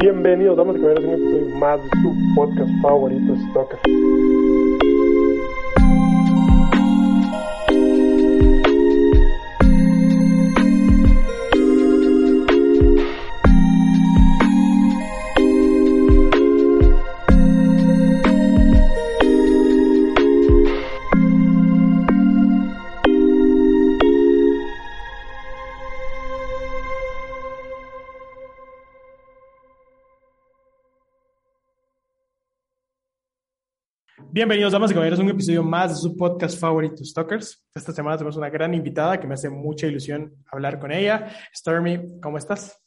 Bienvenidos, damas y caballeros, a un episodio más de su podcast favorito, Stalker. Bienvenidos, damas y caballeros, a un episodio más de su podcast favorito, Stalkers. Esta semana tenemos una gran invitada que me hace mucha ilusión hablar con ella. Stormy, ¿cómo estás?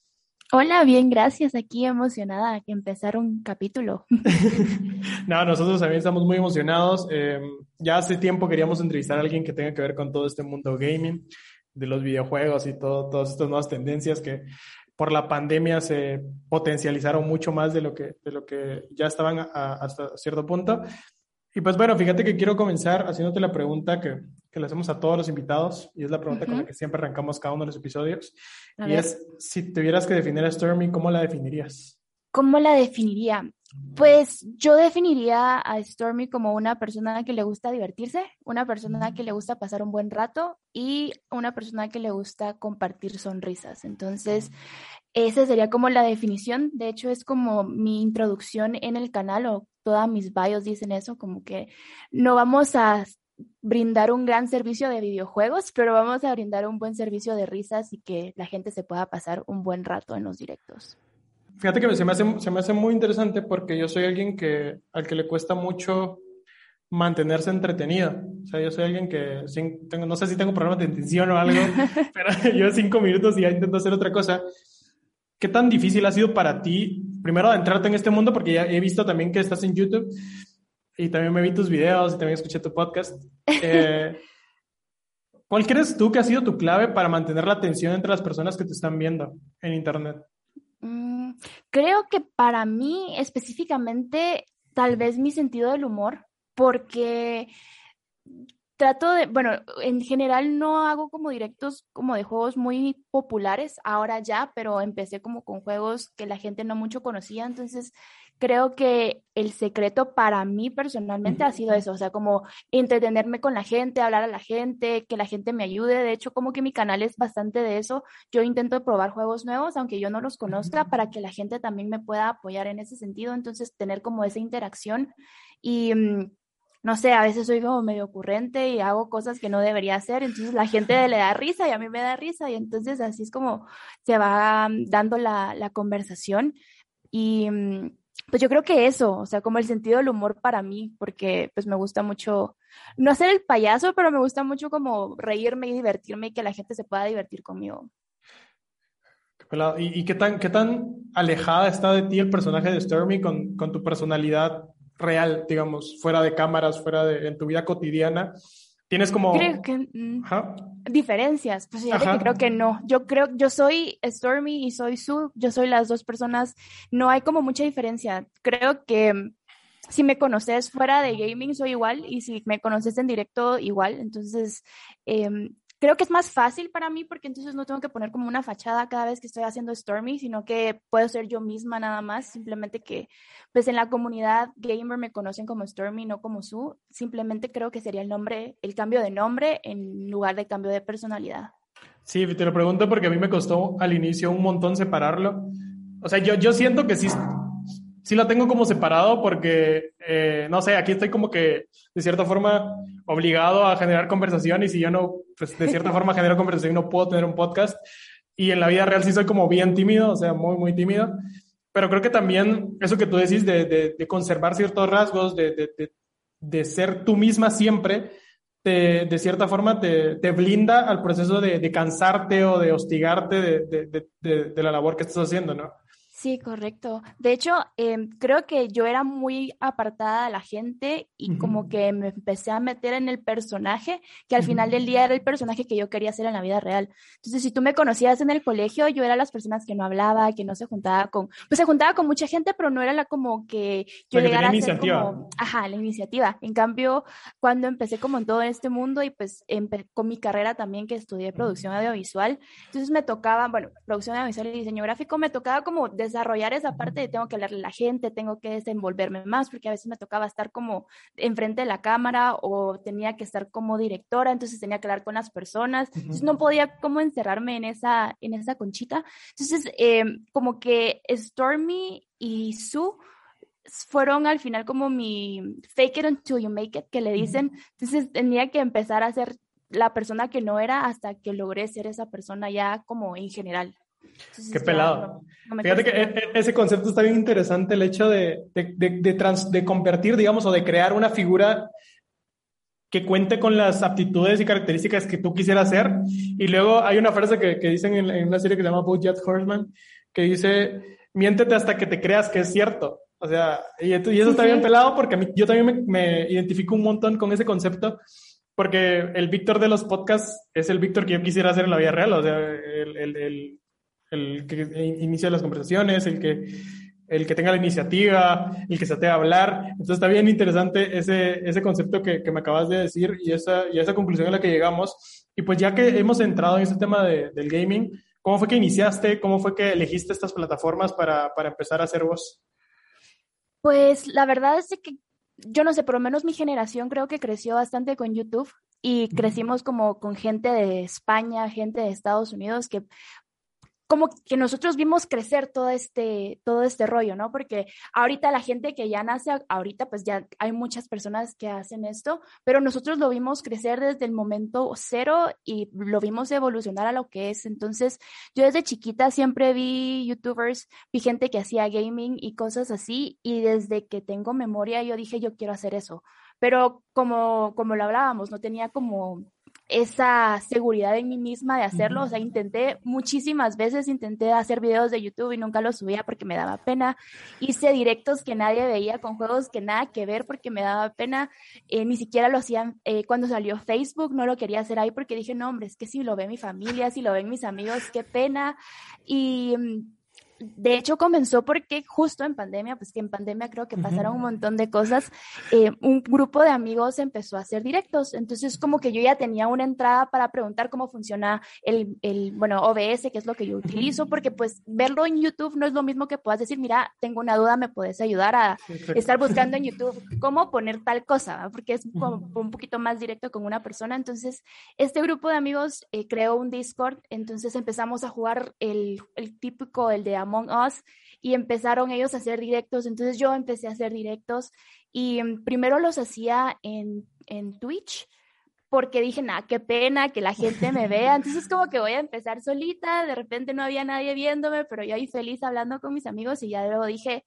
Hola, bien, gracias. Aquí emocionada que empezar un capítulo. no, nosotros también estamos muy emocionados. Eh, ya hace tiempo queríamos entrevistar a alguien que tenga que ver con todo este mundo gaming, de los videojuegos y todo, todas estas nuevas tendencias que por la pandemia se potencializaron mucho más de lo que, de lo que ya estaban hasta cierto punto. Y pues bueno, fíjate que quiero comenzar haciéndote la pregunta que, que le hacemos a todos los invitados y es la pregunta con la que siempre arrancamos cada uno de los episodios. y es, si tuvieras que definir a Stormy, ¿cómo la definirías? ¿Cómo la definiría? Pues yo definiría a Stormy como una persona que le gusta divertirse, una persona que le gusta pasar un buen rato y una persona que le gusta compartir sonrisas. Entonces, esa sería como la definición. De hecho, es como mi introducción en el canal o todas mis bios dicen eso, como que no vamos a brindar un gran servicio de videojuegos, pero vamos a brindar un buen servicio de risas y que la gente se pueda pasar un buen rato en los directos. Fíjate que se me hace, se me hace muy interesante porque yo soy alguien que, al que le cuesta mucho mantenerse entretenido. O sea, yo soy alguien que, tengo, no sé si tengo problemas de atención o algo, pero yo cinco minutos y ya intento hacer otra cosa. ¿Qué tan difícil ha sido para ti, primero, adentrarte en este mundo? Porque ya he visto también que estás en YouTube y también me vi tus videos y también escuché tu podcast. Eh, ¿Cuál crees tú que ha sido tu clave para mantener la atención entre las personas que te están viendo en Internet? Mm, creo que para mí específicamente, tal vez mi sentido del humor, porque trato de, bueno, en general no hago como directos como de juegos muy populares ahora ya, pero empecé como con juegos que la gente no mucho conocía, entonces creo que el secreto para mí personalmente ha sido eso, o sea, como entretenerme con la gente, hablar a la gente, que la gente me ayude. De hecho, como que mi canal es bastante de eso. Yo intento probar juegos nuevos, aunque yo no los conozca, para que la gente también me pueda apoyar en ese sentido. Entonces, tener como esa interacción y mm, no sé, a veces soy como medio ocurrente y hago cosas que no debería hacer, entonces la gente le da risa y a mí me da risa y entonces así es como se va mm, dando la, la conversación y mm, pues yo creo que eso, o sea, como el sentido del humor para mí, porque pues me gusta mucho, no hacer el payaso, pero me gusta mucho como reírme y divertirme y que la gente se pueda divertir conmigo. ¿Y, y qué, tan, qué tan alejada está de ti el personaje de Stormy con, con tu personalidad real, digamos, fuera de cámaras, fuera de en tu vida cotidiana? ¿Tienes como... Creo que... Mm, diferencias, pues ya que creo que no. Yo creo, yo soy Stormy y soy Sue, yo soy las dos personas, no hay como mucha diferencia. Creo que mm, si me conoces fuera de gaming soy igual y si me conoces en directo igual, entonces eh, creo que es más fácil para mí porque entonces no tengo que poner como una fachada cada vez que estoy haciendo Stormy, sino que puedo ser yo misma nada más, simplemente que pues en la comunidad gamer me conocen como Stormy, no como Sue, simplemente creo que sería el nombre, el cambio de nombre en lugar de cambio de personalidad. Sí, te lo pregunto porque a mí me costó al inicio un montón separarlo. O sea, yo, yo siento que sí, sí lo tengo como separado porque, eh, no sé, aquí estoy como que de cierta forma obligado a generar conversación y si yo no, pues de cierta forma genero conversación no puedo tener un podcast. Y en la vida real sí soy como bien tímido, o sea, muy, muy tímido. Pero creo que también eso que tú decís de, de, de conservar ciertos rasgos, de, de, ser tú misma siempre, te, de cierta forma te, te blinda al proceso de, de, cansarte o de hostigarte de, de, la labor que estás haciendo, ¿no? Sí, correcto. De hecho, em, creo que yo era muy apartada de la gente y como que me empecé a meter en el personaje, que al final del día era el personaje que yo quería ser en la vida real. Entonces, si tú me conocías en el colegio, yo era las personas que no hablaba, que no se juntaba con, pues se juntaba con mucha gente, pero no era la como que yo llegara a ser como, ajá, la iniciativa. En cambio, cuando empecé como en todo este mundo y pues con mi carrera también que estudié producción audiovisual, entonces me tocaba, bueno, producción audiovisual y diseño gráfico, me tocaba como desarrollar esa parte de tengo que hablarle a la gente, tengo que desenvolverme más, porque a veces me tocaba estar como enfrente de la cámara o tenía que estar como directora, entonces tenía que hablar con las personas, entonces no podía como encerrarme en esa, en esa conchita. Entonces, em, como que Stormy y Sue fueron al final como mi fake it until you make it, que le dicen. Entonces tenía que empezar a ser la persona que no era hasta que logré ser esa persona ya como en general. Qué pelado. Fíjate que e, e, ese concepto está bien interesante, el hecho de, de, de, de, convertir, digamos, o de crear una figura que cuente con las aptitudes y características que tú quisieras ser. Y luego hay una frase que, que dicen en, una serie que se llama Bojack Horseman, que dice, miéntete hasta que te creas que es cierto. O sea, y, eso está bien pelado porque a mí, yo también me, me identifico un montón con ese concepto porque el Víctor de los podcasts es el Víctor que yo quisiera hacer en la vida real, o sea, el, el, el, el que inicia las conversaciones, el que, el que tenga la iniciativa, el que se atreva a hablar. Entonces está bien interesante ese, ese concepto que, que me acabas de decir y esa, y esa conclusión a la que llegamos. Y pues ya que hemos entrado en este tema de, del gaming, ¿cómo fue que iniciaste? ¿Cómo fue que elegiste estas plataformas para, para empezar a hacer voz? Pues la verdad es que yo no sé, por lo menos mi generación creo que creció bastante con YouTube y crecimos como con gente de España, gente de Estados Unidos que como que nosotros vimos crecer todo este, todo este rollo, ¿no? Porque ahorita la gente que ya nace, ahorita pues ya hay muchas personas que hacen esto, pero nosotros lo vimos crecer desde el momento cero y lo vimos evolucionar a lo que es. Entonces, yo desde chiquita siempre vi youtubers, vi gente que hacía gaming y cosas así, y desde que tengo memoria yo dije, yo quiero hacer eso. Pero como, como lo hablábamos, no tenía como esa seguridad en mí misma de hacerlo. O sea, intenté muchísimas veces, intenté hacer videos de YouTube y nunca los subía porque me daba pena. Hice directos que nadie veía con juegos que nada que ver porque me daba pena. Eh, ni siquiera lo hacían eh, cuando salió Facebook, no lo quería hacer ahí porque dije, no, hombre, es que si lo ve mi familia, si lo ven mis amigos, qué pena. Y mm, de hecho comenzó porque justo en pandemia, pues que en pandemia creo que pasaron un montón de cosas, eh, un grupo de amigos empezó a hacer directos, entonces como que yo ya tenía una entrada para preguntar cómo funciona el, el, bueno, OBS, que es lo que yo utilizo, porque pues verlo en YouTube no es lo mismo que puedas decir, mira, tengo una duda, me puedes ayudar a estar buscando en YouTube cómo poner tal cosa, porque es como un poquito más directo con una persona, entonces este grupo de amigos eh, creó un Discord, entonces empezamos a jugar el, el típico, el de Among Us y empezaron ellos a hacer directos, entonces yo empecé a hacer directos y mm, primero los hacía en, en Twitch porque dije, nada, qué pena que la gente me vea, entonces como que voy a empezar solita, de repente no había nadie viéndome, pero yo ahí feliz hablando con mis amigos y ya luego dije,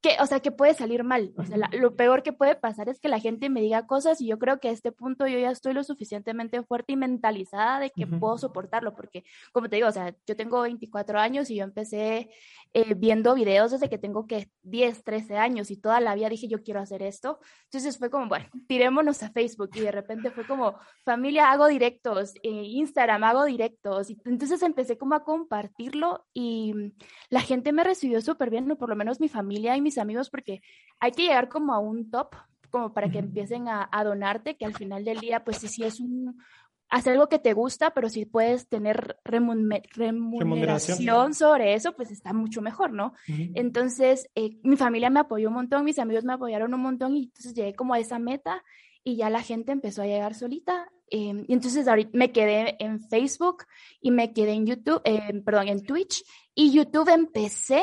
que, o sea, que puede salir mal. O sea, lo peor que puede pasar es que la gente me diga cosas y yo creo que a este punto yo ya estoy lo suficientemente fuerte y mentalizada de que puedo soportarlo, porque como te digo, o sea, yo tengo 24 años y yo empecé eh, viendo videos desde que tengo que 10, 13 años y toda la vida dije yo quiero hacer esto. Entonces fue como, bueno, tirémonos a Facebook y de repente fue como, familia, hago directos, eh, Instagram, hago directos. Y entonces empecé como a compartirlo y la gente me recibió súper bien, por lo menos mi familia y mis amigos, porque hay que llegar como a un top, como para que empiecen a, donarte, que al final del día, pues sí, sí es un, hacer algo que te gusta, pero si puedes tener remuneración, sobre eso, pues está mucho mejor, ¿no? Entonces, eh, mi familia me apoyó un montón, mis amigos me apoyaron un montón y entonces llegué como a esa meta y ya la gente empezó a llegar solita. Em, y entonces ahorita me quedé en Facebook y me quedé en YouTube, eh, perdón, en Twitch y YouTube empecé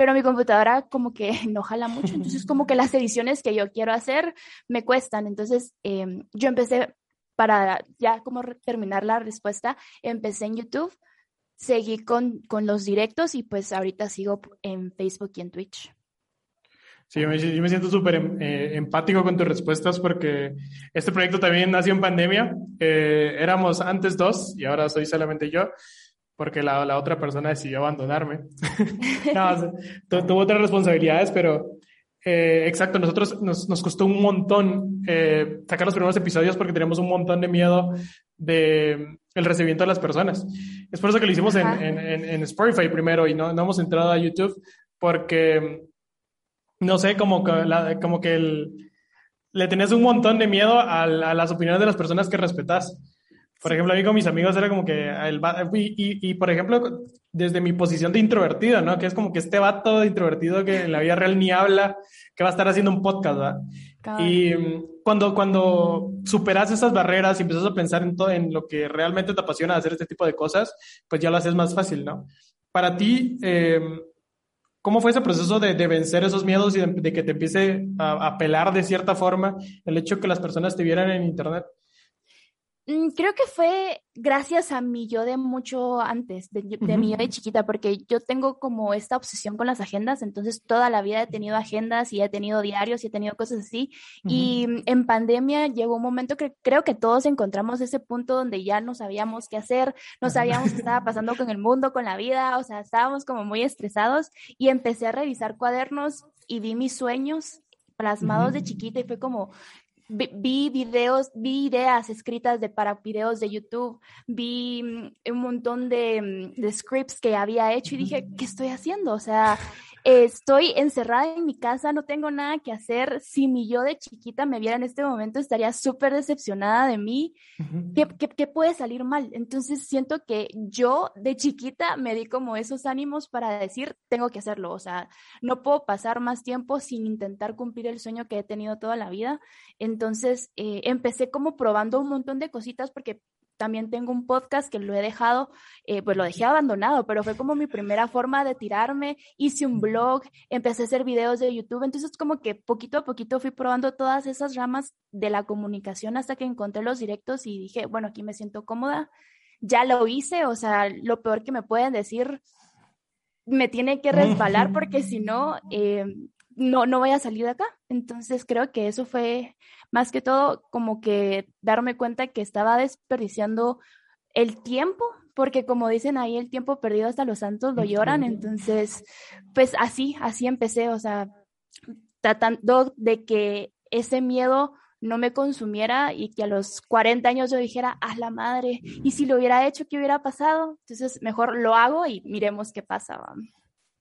pero mi computadora como que no jala mucho, entonces como que las ediciones que yo quiero hacer me cuestan, entonces em, yo empecé para ya como terminar la respuesta, empecé en YouTube, seguí con, con los directos y pues ahorita sigo en Facebook y en Twitch. Sí, yo me, yo me siento súper em, eh, empático con tus respuestas porque este proyecto también nació en pandemia. Eh, éramos antes dos y ahora soy solamente yo porque la, la otra persona decidió abandonarme. no, tuvo otras responsabilidades, pero eh, exacto, nosotros nos, nos, costó un montón eh, sacar los primeros episodios porque teníamos un montón de miedo de el recibimiento de las personas. Es por eso que lo hicimos en, en, en, Spotify primero y no, no hemos entrado a YouTube porque no sé, como que, la, como que el, le tenés un montón de miedo a, a, las opiniones de las personas que respetas. Por ejemplo, a mí con mis amigos era como que, el, y, y, y, por ejemplo, desde mi posición de introvertido, ¿no? Que es como que este vato de introvertido que en la vida real ni habla, que va a estar haciendo un podcast, ¿verdad? Y mm, cuando, cuando superas esas barreras y empiezas a pensar en todo, en lo que realmente te apasiona hacer este tipo de cosas, pues ya lo haces más fácil, ¿no? Para ti, eh, ¿Cómo fue ese proceso de, de vencer esos miedos y de, de que te empiece a, a, pelar de cierta forma el hecho que las personas te vieran en Internet? Mm, creo que fue gracias a mi yo de mucho antes, de, de uh -huh. mi yo de chiquita, porque yo tengo como esta obsesión con las agendas, entonces toda la vida he tenido agendas y he tenido diarios y he tenido cosas así. Uh -huh. Y en pandemia llegó un momento que creo que todos encontramos ese punto donde ya no sabíamos qué hacer, no sabíamos qué estaba pasando con el mundo, con la vida, o sea, estábamos como muy estresados y empecé a revisar cuadernos y vi mis sueños plasmados uh -huh. de chiquita y fue como, vi videos, vi ideas escritas de, para videos de YouTube, vi mm, un montón de, mm, de, scripts que había hecho y dije, ¿qué estoy haciendo? O sea, estoy encerrada en mi casa, no tengo nada que hacer. Si mi yo de chiquita me viera en este momento, estaría súper decepcionada de mí. Uh -huh. ¿Qué, qué, qué puede salir mal? Entonces siento que yo de chiquita me di como esos ánimos para decir, tengo que hacerlo. O sea, no puedo pasar más tiempo sin intentar cumplir el sueño que he tenido toda la vida. Entonces eh, empecé como probando un montón de cositas porque también tengo un podcast que lo he dejado, eh, pues lo dejé abandonado, pero fue como mi primera forma de tirarme. Hice un blog, empecé a hacer videos de YouTube, entonces como que poquito a poquito fui probando todas esas ramas de la comunicación hasta que encontré los directos y dije, bueno, aquí me siento cómoda. Ya lo hice, o sea, lo peor que me pueden decir, me tiene que resbalar porque si no, eh, no, no voy a salir de acá. Entonces creo que eso fue más que todo como que darme cuenta que estaba desperdiciando el tiempo, porque como dicen ahí, el tiempo perdido hasta los santos lo lloran. Entonces, pues así, así empecé, o sea, tratando de que ese miedo no me consumiera y que a los 40 años yo dijera, a la madre, y si lo hubiera hecho, ¿qué hubiera pasado? Entonces, mejor lo hago y miremos qué pasa.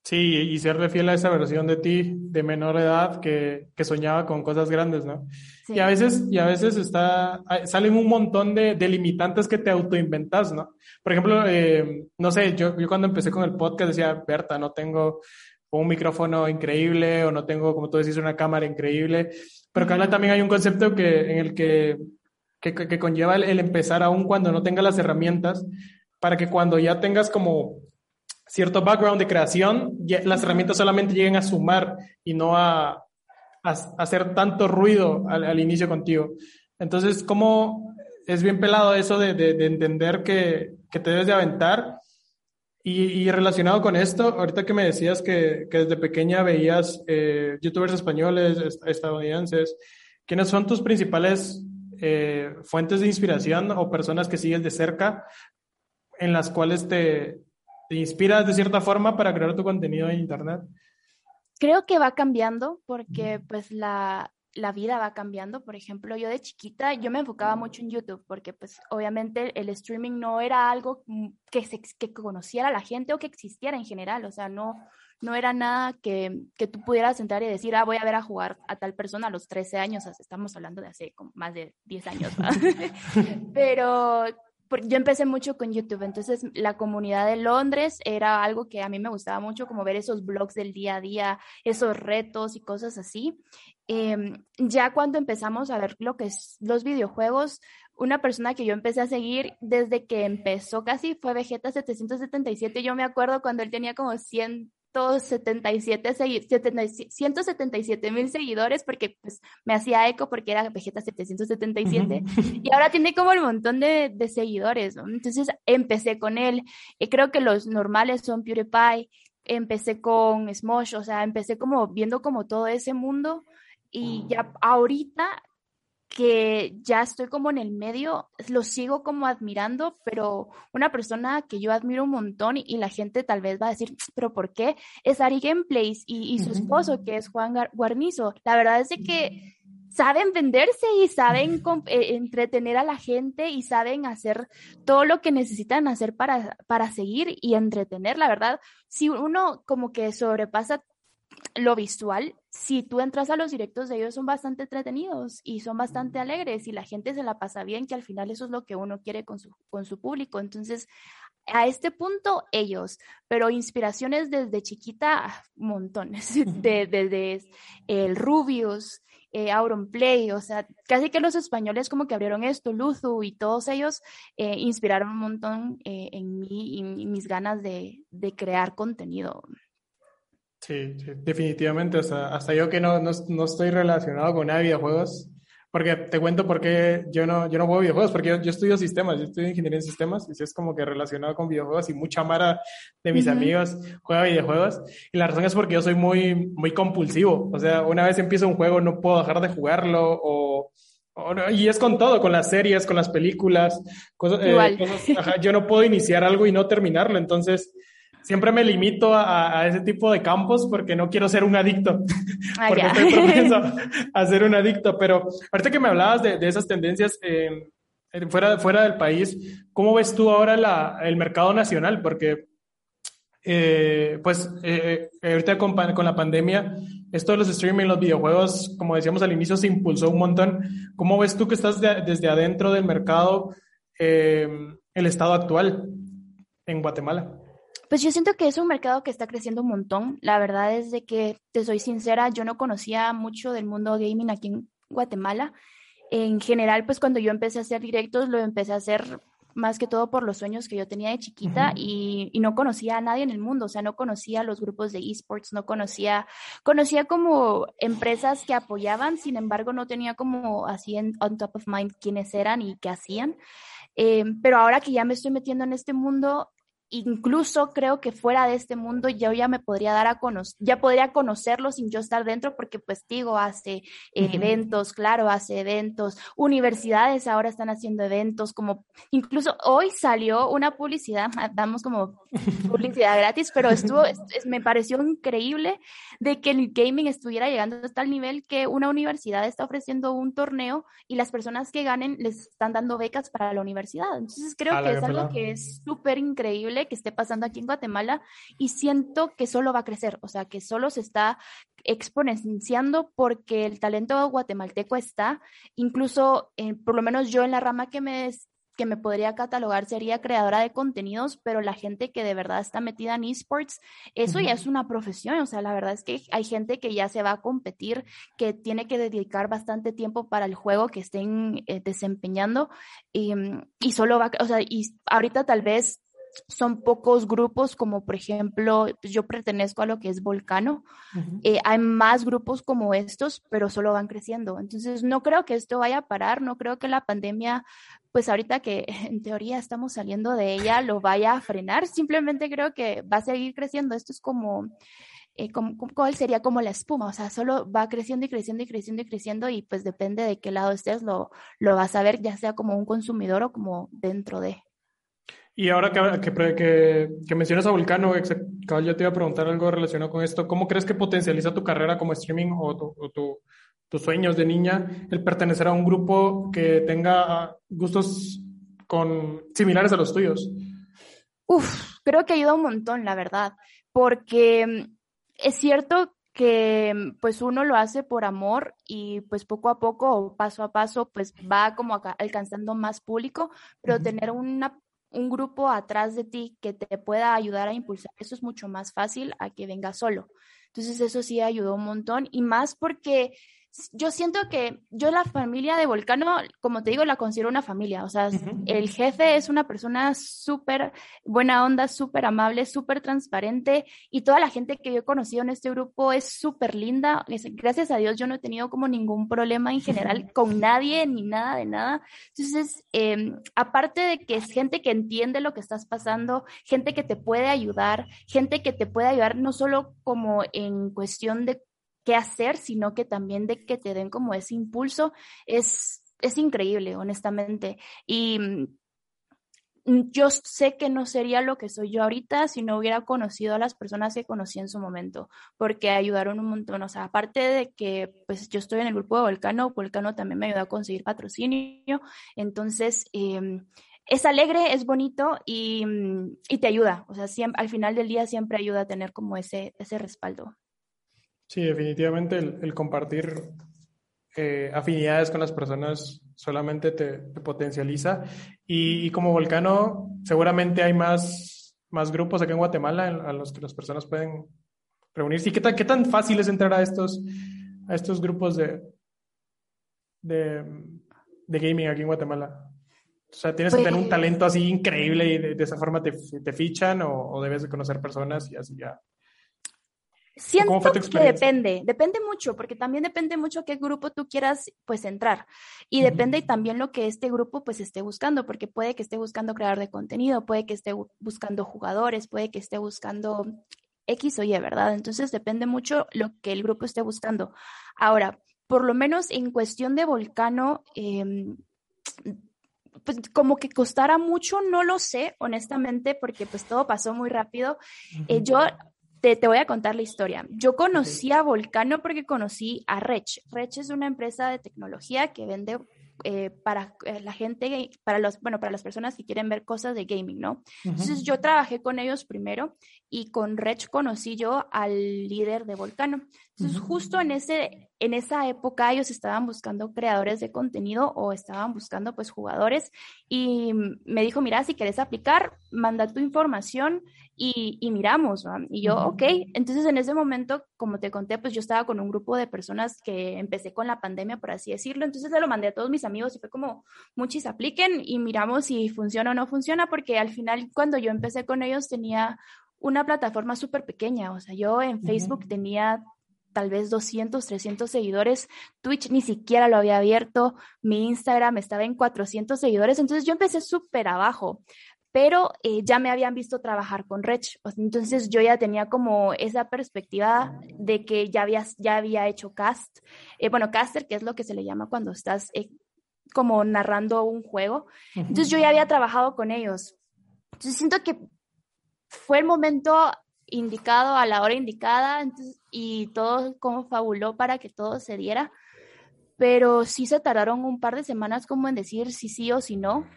Sí, y ser fiel a esa versión de ti de menor edad que, que soñaba con cosas grandes, ¿no? Sí. Y a veces, y a veces está, salen un montón de, de limitantes que te autoinventas, ¿no? Por ejemplo, eh, no sé, yo, yo cuando empecé con el podcast decía, Berta, no tengo un micrófono increíble o no tengo, como tú decís, una cámara increíble, pero que también hay un concepto que, en el que, que, que conlleva el, el empezar aún cuando no tengas las herramientas, para que cuando ya tengas como cierto background de creación, las herramientas solamente lleguen a sumar y no a, hacer tanto ruido al, inicio contigo. Entonces, ¿cómo es bien pelado eso de, de, de entender que, te debes de aventar? Y, relacionado con esto, ahorita que me decías que, que desde pequeña veías eh, youtubers españoles, estadounidenses, ¿quiénes son tus principales eh, fuentes de inspiración o personas que sigues de cerca en las cuales te, te inspiras de cierta forma para crear tu contenido en Internet? Creo que va cambiando porque pues la, la vida va cambiando. Por ejemplo, yo de chiquita, yo me enfocaba mucho en YouTube porque pues obviamente el streaming no era algo que, se, que conociera la gente o que existiera en general. O sea, no, no era nada que, que, tú pudieras entrar y decir, ah, voy a ver a jugar a tal persona a los 13 años. O sea, estamos hablando de hace como más de 10 años. Pero yo empecé mucho con YouTube, entonces la comunidad de Londres era algo que a mí me gustaba mucho, como ver esos blogs del día a día, esos retos y cosas así. Eh, ya cuando empezamos a ver lo que es los videojuegos, una persona que yo empecé a seguir desde que empezó casi fue Vegeta 777. Yo me acuerdo cuando él tenía como 100 177, 177 mil seguidores porque pues me hacía eco porque era Vegeta 777 uh -huh. y ahora tiene como un montón de, de seguidores, ¿no? Entonces empecé con él. Y creo que los normales son PewDiePie, empecé con Smosh, o sea, empecé como viendo como todo ese mundo y ya ahorita que ya estoy como en el medio, lo sigo como admirando, pero una persona que yo admiro un montón y, la gente tal vez va a decir, pero ¿por qué? Es Ari Gameplays y, y su esposo, que es Juan Guarnizo. La verdad es de que saben venderse y saben eh, entretener a la gente y saben hacer todo lo que necesitan hacer para, para seguir y entretener, la verdad. Si uno como que sobrepasa lo visual, si tú entras a los directos de ellos son bastante entretenidos y son bastante alegres y la gente se la pasa bien, que al final eso es lo que uno quiere con su, con su público. Entonces, a este punto ellos, pero inspiraciones desde chiquita, montones, de, desde el Rubius, eh, Auronplay, o sea, casi que los españoles como que abrieron esto, Luzu y todos ellos eh, inspiraron un montón eh, en mí y, mis ganas de, de crear contenido. Sí, definitivamente. O sea, hasta yo que no, no, no, estoy relacionado con nada de videojuegos, porque te cuento por qué yo no, yo no juego videojuegos, porque yo, yo, estudio sistemas, yo estudio ingeniería en sistemas, y es como que relacionado con videojuegos, y mucha mara de mis amigos juega videojuegos, y la razón es porque yo soy muy, muy compulsivo. O sea, una vez empiezo un juego, no puedo dejar de jugarlo, o, y es con todo, con las series, con las películas, cosas, eh, yo no puedo iniciar algo y no terminarlo, entonces siempre me limito a, ese tipo de campos porque no quiero ser un adicto, ah, porque estoy propenso a ser un adicto. Pero ahorita que me hablabas de, esas tendencias fuera, fuera del país, ¿cómo ves tú ahora la, el mercado nacional? Porque, eh, pues, eh, eh, ahorita con, con, la pandemia, esto de los streaming, los videojuegos, como decíamos al inicio, se impulsó un montón. ¿Cómo ves tú que estás desde adentro del mercado, el estado actual en Guatemala? Pues yo siento que es un mercado que está creciendo un montón. La verdad es de que, te soy sincera, yo no conocía mucho del mundo gaming aquí en Guatemala. En general, pues cuando yo empecé a hacer directos, lo empecé a hacer más que todo por los sueños que yo tenía de chiquita y, no conocía a nadie en el mundo, o sea, no conocía los grupos de esports, no conocía, conocía como empresas que apoyaban, sin embargo, no tenía como así en on top of mind quiénes eran y qué hacían. Eh, pero ahora que ya me estoy metiendo en este mundo, incluso creo que fuera de este mundo yo ya me podría dar a conocer, ya podría conocerlo sin yo estar dentro, porque pues digo, hace eventos, claro, hace eventos, universidades ahora están haciendo eventos, como incluso hoy salió una publicidad, ah, damos como publicidad gratis, pero estuvo, me pareció increíble de que el gaming estuviera llegando a tal nivel que una universidad está ofreciendo un torneo y las personas que ganen les están dando becas para la universidad. Entonces creo que es algo que es súper increíble que esté pasando aquí en Guatemala y siento que solo va a crecer, o sea, que solo se está exponenciando porque el talento guatemalteco está, incluso, eh, por lo menos yo en la rama que me que me podría catalogar sería creadora de contenidos, pero la gente que de verdad está metida en esports, eso ya es una profesión, o sea, la verdad es que hay gente que ya se va a competir, que tiene que dedicar bastante tiempo para el juego que estén eh, desempeñando y, y, solo va, o sea, y ahorita tal vez son pocos grupos, como por ejemplo, pues, yo pertenezco a lo que es Volcano. Eh, hay más grupos como estos, pero solo van creciendo. Entonces, no creo que esto vaya a parar, no creo que la pandemia, pues ahorita que en teoría estamos saliendo de ella, lo vaya a frenar. Simplemente creo que va a seguir creciendo. Esto es como... Eh, ¿cuál sería como la espuma? O sea, solo va creciendo y creciendo y creciendo y creciendo y pues depende de qué lado estés, lo, lo vas a ver, ya sea como un consumidor o como dentro de. Y ahora que, que, que, mencionas a Vulcano, yo te iba a preguntar algo relacionado con esto. ¿Cómo crees que potencializa tu carrera como streaming o, tus sueños de niña el pertenecer a un grupo que tenga gustos con, similares a los tuyos? Uf, creo que ayuda un montón, la verdad, porque mm, es cierto que pues uno lo hace por amor y pues poco a poco, paso a paso, pues va como alcanzando más público, pero tener una un grupo atrás de ti que te pueda ayudar a impulsar, eso es mucho más fácil a que venga solo. Entonces eso sí ayudó un montón y más porque yo siento que yo la familia de Volcano, como te digo, la considero una familia. O sea, el jefe es una persona súper buena onda, súper amable, súper transparente y toda la gente que yo he conocido en este grupo es súper linda. Gracias a Dios yo no he tenido como ningún problema en general con nadie ni nada de nada. Entonces, em, aparte de que es gente que entiende lo que estás pasando, gente que te puede ayudar, gente que te puede ayudar no solo como en cuestión de qué hacer, sino que también de que te den como ese impulso, es, es increíble, honestamente. Y mm, yo sé que no sería lo que soy yo ahorita si no hubiera conocido a las personas que conocí en su momento, porque ayudaron un montón. O sea, aparte de que pues yo estoy en el grupo de Volcano, Volcano también me ayudó a conseguir patrocinio. Entonces, em, es alegre, es bonito y, mm, y, te ayuda. O sea, siempre, al final del día siempre ayuda a tener como ese, ese respaldo. Sí, definitivamente el, compartir eh, afinidades con las personas solamente te, potencializa. Y, como Volcano, seguramente hay más, más grupos aquí en Guatemala a los que las personas pueden reunirse. ¿Y qué tan, qué tan fácil es entrar a estos, a estos grupos de, de, de gaming aquí en Guatemala? O sea, tienes que tener un pues talento así increíble y de, esa forma te, te fichan o, o, debes de conocer personas y así ya. Siento que depende, depende mucho, porque también depende mucho qué grupo tú quieras pues entrar y depende también lo que este grupo pues esté buscando, porque puede que esté buscando creador de contenido, puede que esté buscando jugadores, puede que esté buscando X o Y, ¿verdad? Entonces depende mucho lo que el grupo esté buscando. Ahora, por lo menos en cuestión de Volcano, em, pues como que costara mucho, no lo sé, honestamente, porque pues todo pasó muy rápido. Eh, yo te, te, voy a contar la historia. Yo conocí a Volcano porque conocí a Rech. Rech es una empresa de tecnología que vende eh, para eh, la gente, para los, bueno, para las personas que quieren ver cosas de gaming, ¿no? Entonces yo trabajé con ellos primero y con Rech conocí yo al líder de Volcano. Entonces justo en ese en esa época ellos estaban buscando creadores de contenido o estaban buscando pues jugadores y me dijo, mira, si quieres aplicar, manda tu información y, y miramos. Y yo, ok, entonces en ese momento, como te conté, pues yo estaba con un grupo de personas que empecé con la pandemia, por así decirlo, entonces se lo mandé a todos mis amigos y fue como, muchis apliquen y miramos si funciona o no funciona, porque al final cuando yo empecé con ellos tenía una plataforma súper pequeña, o sea, yo en Facebook tenía tal vez 200, 300 seguidores. Twitch ni siquiera lo había abierto. Mi Instagram estaba en 400 seguidores. Entonces yo empecé súper abajo, pero eh, ya me habían visto trabajar con Rech. Entonces yo ya tenía como esa perspectiva de que ya había, ya había hecho cast. Eh, bueno, caster, que es lo que se le llama cuando estás eh, como narrando un juego. Entonces yo ya había trabajado con ellos. Entonces siento que fue el momento indicado a la hora indicada y todo como fabuló para que todo se diera, pero sí se tardaron un par de semanas como en decir si sí o si no.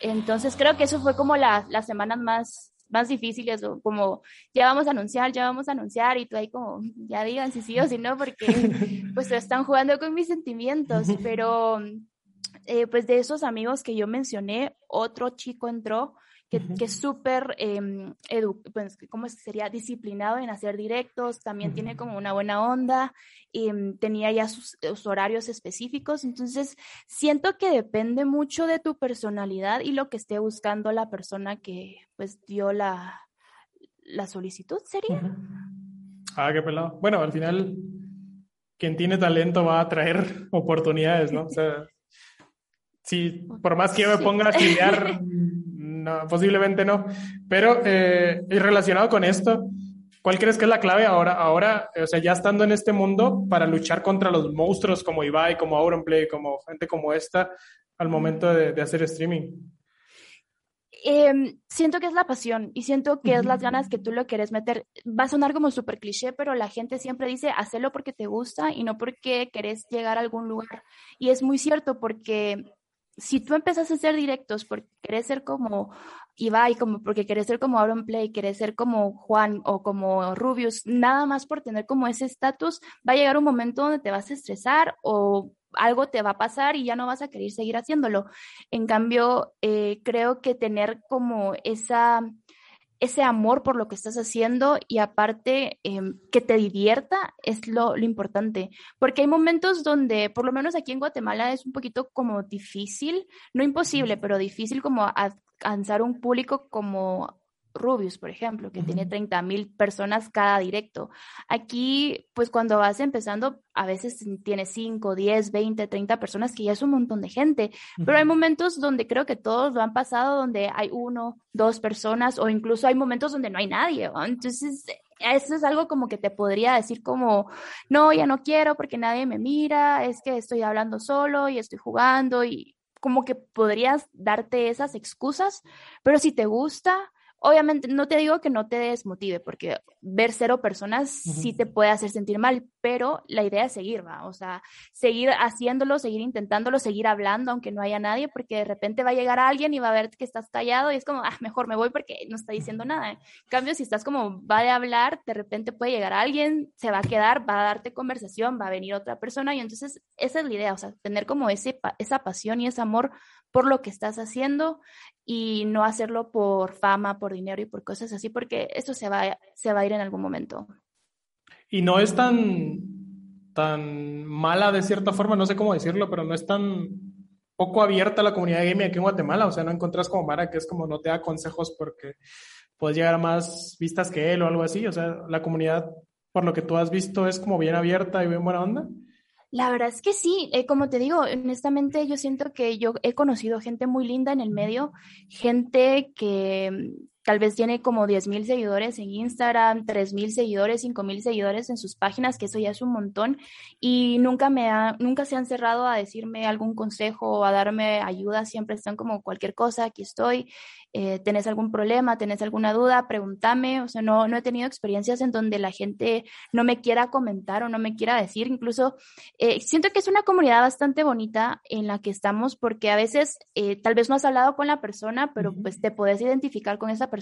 Entonces creo que eso fue como las semanas más, más difíciles, como ya vamos a anunciar, ya vamos a anunciar y tú ahí como ya digan si sí o si no, porque pues están jugando con mis sentimientos, pero eh, pues de esos amigos que yo mencioné, otro chico entró que, es súper, eh, pues, ¿cómo sería? Disciplinado en hacer directos, también tiene como una buena onda, y em, tenía ya sus, horarios específicos, entonces siento que depende mucho de tu personalidad y lo que esté buscando la persona que pues dio la, la solicitud, ¿sería? Ah, qué pelado. Bueno, al final, quien tiene talento va a traer oportunidades, ¿no? O sea, si por más que yo me ponga a estudiar no, posiblemente no. Pero eh, y relacionado con esto, ¿cuál crees que es la clave ahora, ahora, o sea, ya estando en este mundo para luchar contra los monstruos como Ibai, como Auronplay, como gente como esta, al momento de, hacer streaming? Em, siento que es la pasión y siento que es las ganas que tú lo quieres meter. Va a sonar como súper cliché, pero la gente siempre dice, hacelo porque te gusta y no porque querés llegar a algún lugar. Y es muy cierto porque si tú empiezas a hacer directos porque querés ser como Ibai, como porque querés ser como Aaron Play, querés ser como Juan o como Rubius, nada más por tener como ese estatus, va a llegar un momento donde te vas a estresar o algo te va a pasar y ya no vas a querer seguir haciéndolo. En cambio, eh, creo que tener como esa ese amor por lo que estás haciendo y aparte em, que te divierta es lo, lo, importante, porque hay momentos donde, por lo menos aquí en Guatemala, es un poquito como difícil, no imposible, pero difícil como alcanzar un público como Rubius, por ejemplo, que tiene 30 mil personas cada directo. Aquí, pues cuando vas empezando, a veces tienes 5, 10, 20, 30 personas, que ya es un montón de gente, pero hay momentos donde creo que todos lo han pasado, donde hay uno, dos personas, o incluso hay momentos donde no hay nadie. Entonces, eso es algo como que te podría decir como, no, ya no quiero porque nadie me mira, es que estoy hablando solo y estoy jugando y como que podrías darte esas excusas, pero si te gusta, Obviamente, no te digo que no te desmotive, porque ver cero personas sí te puede hacer sentir mal, pero la idea es seguir, ¿va? O sea, seguir haciéndolo, seguir intentándolo, seguir hablando, aunque no haya nadie, porque de repente va a llegar alguien y va a ver que estás callado y es como, ah, mejor me voy porque no está diciendo nada. En cambio, si estás como, va a hablar, de repente puede llegar alguien, se va a quedar, va a darte conversación, va a venir otra persona y entonces esa es la idea, o sea, tener como ese, esa pasión y ese amor por lo que estás haciendo y no hacerlo por fama, por dinero y por cosas así, porque eso se va, se va a ir en algún momento. Y no es tan, tan mala de cierta forma, no sé cómo decirlo, pero no es tan poco abierta la comunidad de gaming aquí en Guatemala, o sea, no encontrás como Mara que es como no te da consejos porque puedes llegar a más vistas que él o algo así, o sea, la comunidad, por lo que tú has visto, es como bien abierta y bien buena onda. La verdad es que sí, eh, como te digo, honestamente yo siento que yo he conocido gente muy linda en el medio, gente que tal vez tiene como 10 mil seguidores en Instagram, 3 mil seguidores, 5 mil seguidores en sus páginas, que eso ya es un montón, y nunca, me ha, nunca se han cerrado a decirme algún consejo o a darme ayuda, siempre están como cualquier cosa, aquí estoy, eh, tenés algún problema, tenés alguna duda, pregúntame, o sea, no, no he tenido experiencias en donde la gente no me quiera comentar o no me quiera decir, incluso eh, siento que es una comunidad bastante bonita en la que estamos porque a veces eh, tal vez no has hablado con la persona, pero pues te puedes identificar con esa persona.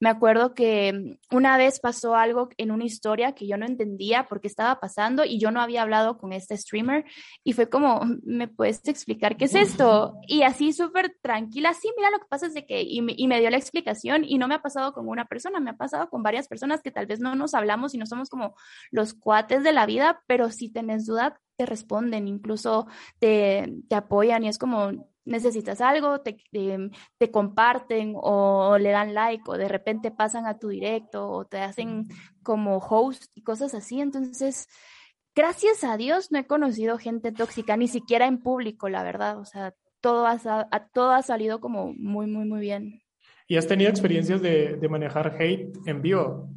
Me acuerdo que una vez pasó algo en una historia que yo no entendía por qué estaba pasando y yo no había hablado con este streamer y fue como, ¿me puedes explicar qué es esto? Y así súper tranquila, sí, mira, lo que pasa es de que y me, dio la explicación y no me ha pasado con una persona, me ha pasado con varias personas que tal vez no nos hablamos y no somos como los cuates de la vida, pero si tenés duda, te responden, incluso te, te apoyan y es como necesitas algo, te, te, comparten o le dan like o de repente pasan a tu directo o te hacen como host y cosas así. Entonces, gracias a Dios no he conocido gente tóxica, ni siquiera en público, la verdad. O sea, todo ha, todo ha salido como muy, muy, muy bien. ¿Y has tenido experiencias de, de manejar hate en vivo?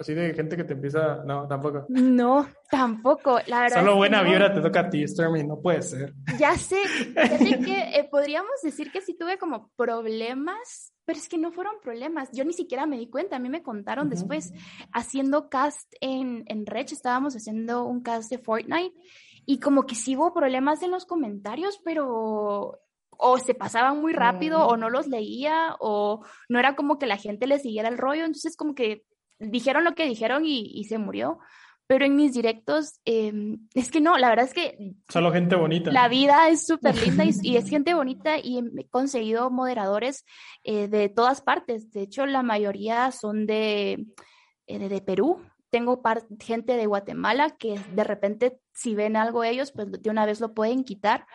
Así de gente que te empieza. No, tampoco. No, tampoco. La verdad. Solo buena vibra te toca a ti, Stormy. No puede ser. Ya sé. Ya sé que eh, podríamos decir que sí tuve como problemas, pero es que no fueron problemas. Yo ni siquiera me di cuenta. A mí me contaron después. Haciendo cast en, en Rech, estábamos haciendo un cast de Fortnite. Y como que sí hubo problemas en los comentarios, pero o se pasaban muy rápido o no los leía o no era como que la gente le siguiera el rollo, entonces como que dijeron lo que dijeron y, se murió. Pero en mis directos, em, es que no, la verdad es que... Solo gente bonita. La vida es súper linda y, es gente bonita y he conseguido moderadores eh, de todas partes. De hecho, la mayoría son de, eh, de, Perú. Tengo gente de Guatemala que de repente si ven algo ellos, pues de una vez lo pueden quitar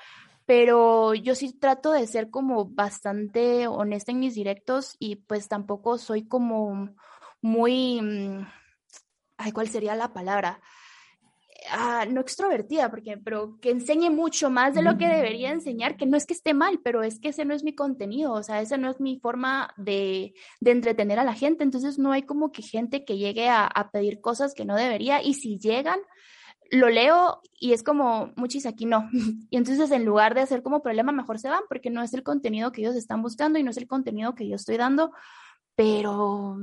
pero yo sí trato de ser como bastante honesta en mis directos y pues tampoco soy como muy, mm, ay, ¿cuál sería la palabra? Ah, no extrovertida, porque, pero que enseñe mucho más de lo que debería enseñar, que no es que esté mal, pero es que ese no es mi contenido, o sea, esa no es mi forma de, de entretener a la gente, entonces no hay como que gente que llegue a, a pedir cosas que no debería, y si llegan, lo leo y es como, muchis, aquí no. Y entonces en lugar de hacer como problema, mejor se van porque no es el contenido que ellos están buscando y no es el contenido que yo estoy dando, pero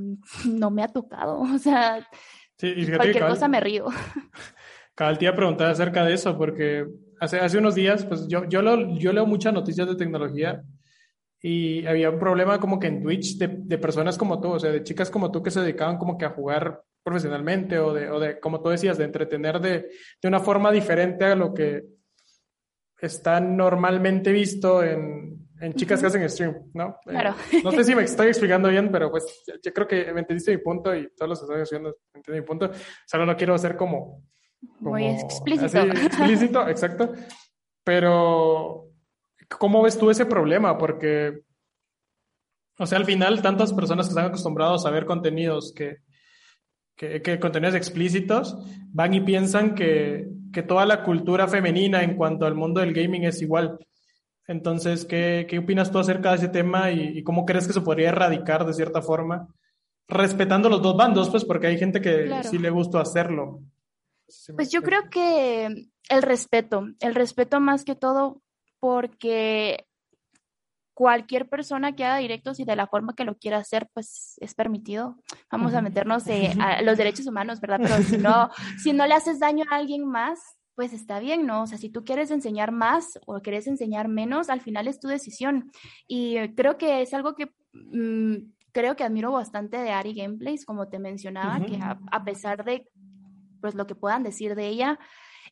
no me ha tocado. O sea, cualquier cosa me río. Cada día preguntar acerca de eso porque hace, hace unos días, pues yo, yo, yo leo muchas noticias de tecnología y había un problema como que en Twitch de, de, personas como tú, o sea, de chicas como tú que se dedicaban como que a jugar profesionalmente o de, o de como tú decías, de entretener de, de, una forma diferente a lo que está normalmente visto en, en chicas que hacen stream, ¿no? Eh, claro. no sé si me estoy explicando bien, pero pues yo creo que me entendiste mi punto y todos los que están haciendo entienden mi punto. Solo no quiero ser como... Muy explícito. explícito, exacto. Pero, ¿cómo ves tú ese problema? Porque, o sea, al final, tantas personas que están acostumbrados a ver contenidos que, que, que contenidos explícitos, van y piensan que, que toda la cultura femenina en cuanto al mundo del gaming es igual. Entonces, ¿qué, qué opinas tú acerca de ese tema y, cómo crees que se podría erradicar de cierta forma? Respetando los dos bandos, pues, porque hay gente que sí le gusta hacerlo. Pues yo creo que el respeto, el respeto más que todo, porque cualquier persona que haga directos y de la forma que lo quiera hacer, pues es permitido. Vamos a meternos a los derechos humanos, ¿verdad? Pero si no, si no le haces daño a alguien más, pues está bien, ¿no? O sea, si tú quieres enseñar más o quieres enseñar menos, al final es tu decisión. Y creo que es algo que mm, creo que admiro bastante de Ari Gameplays, como te mencionaba, que a, pesar de pues lo que puedan decir de ella,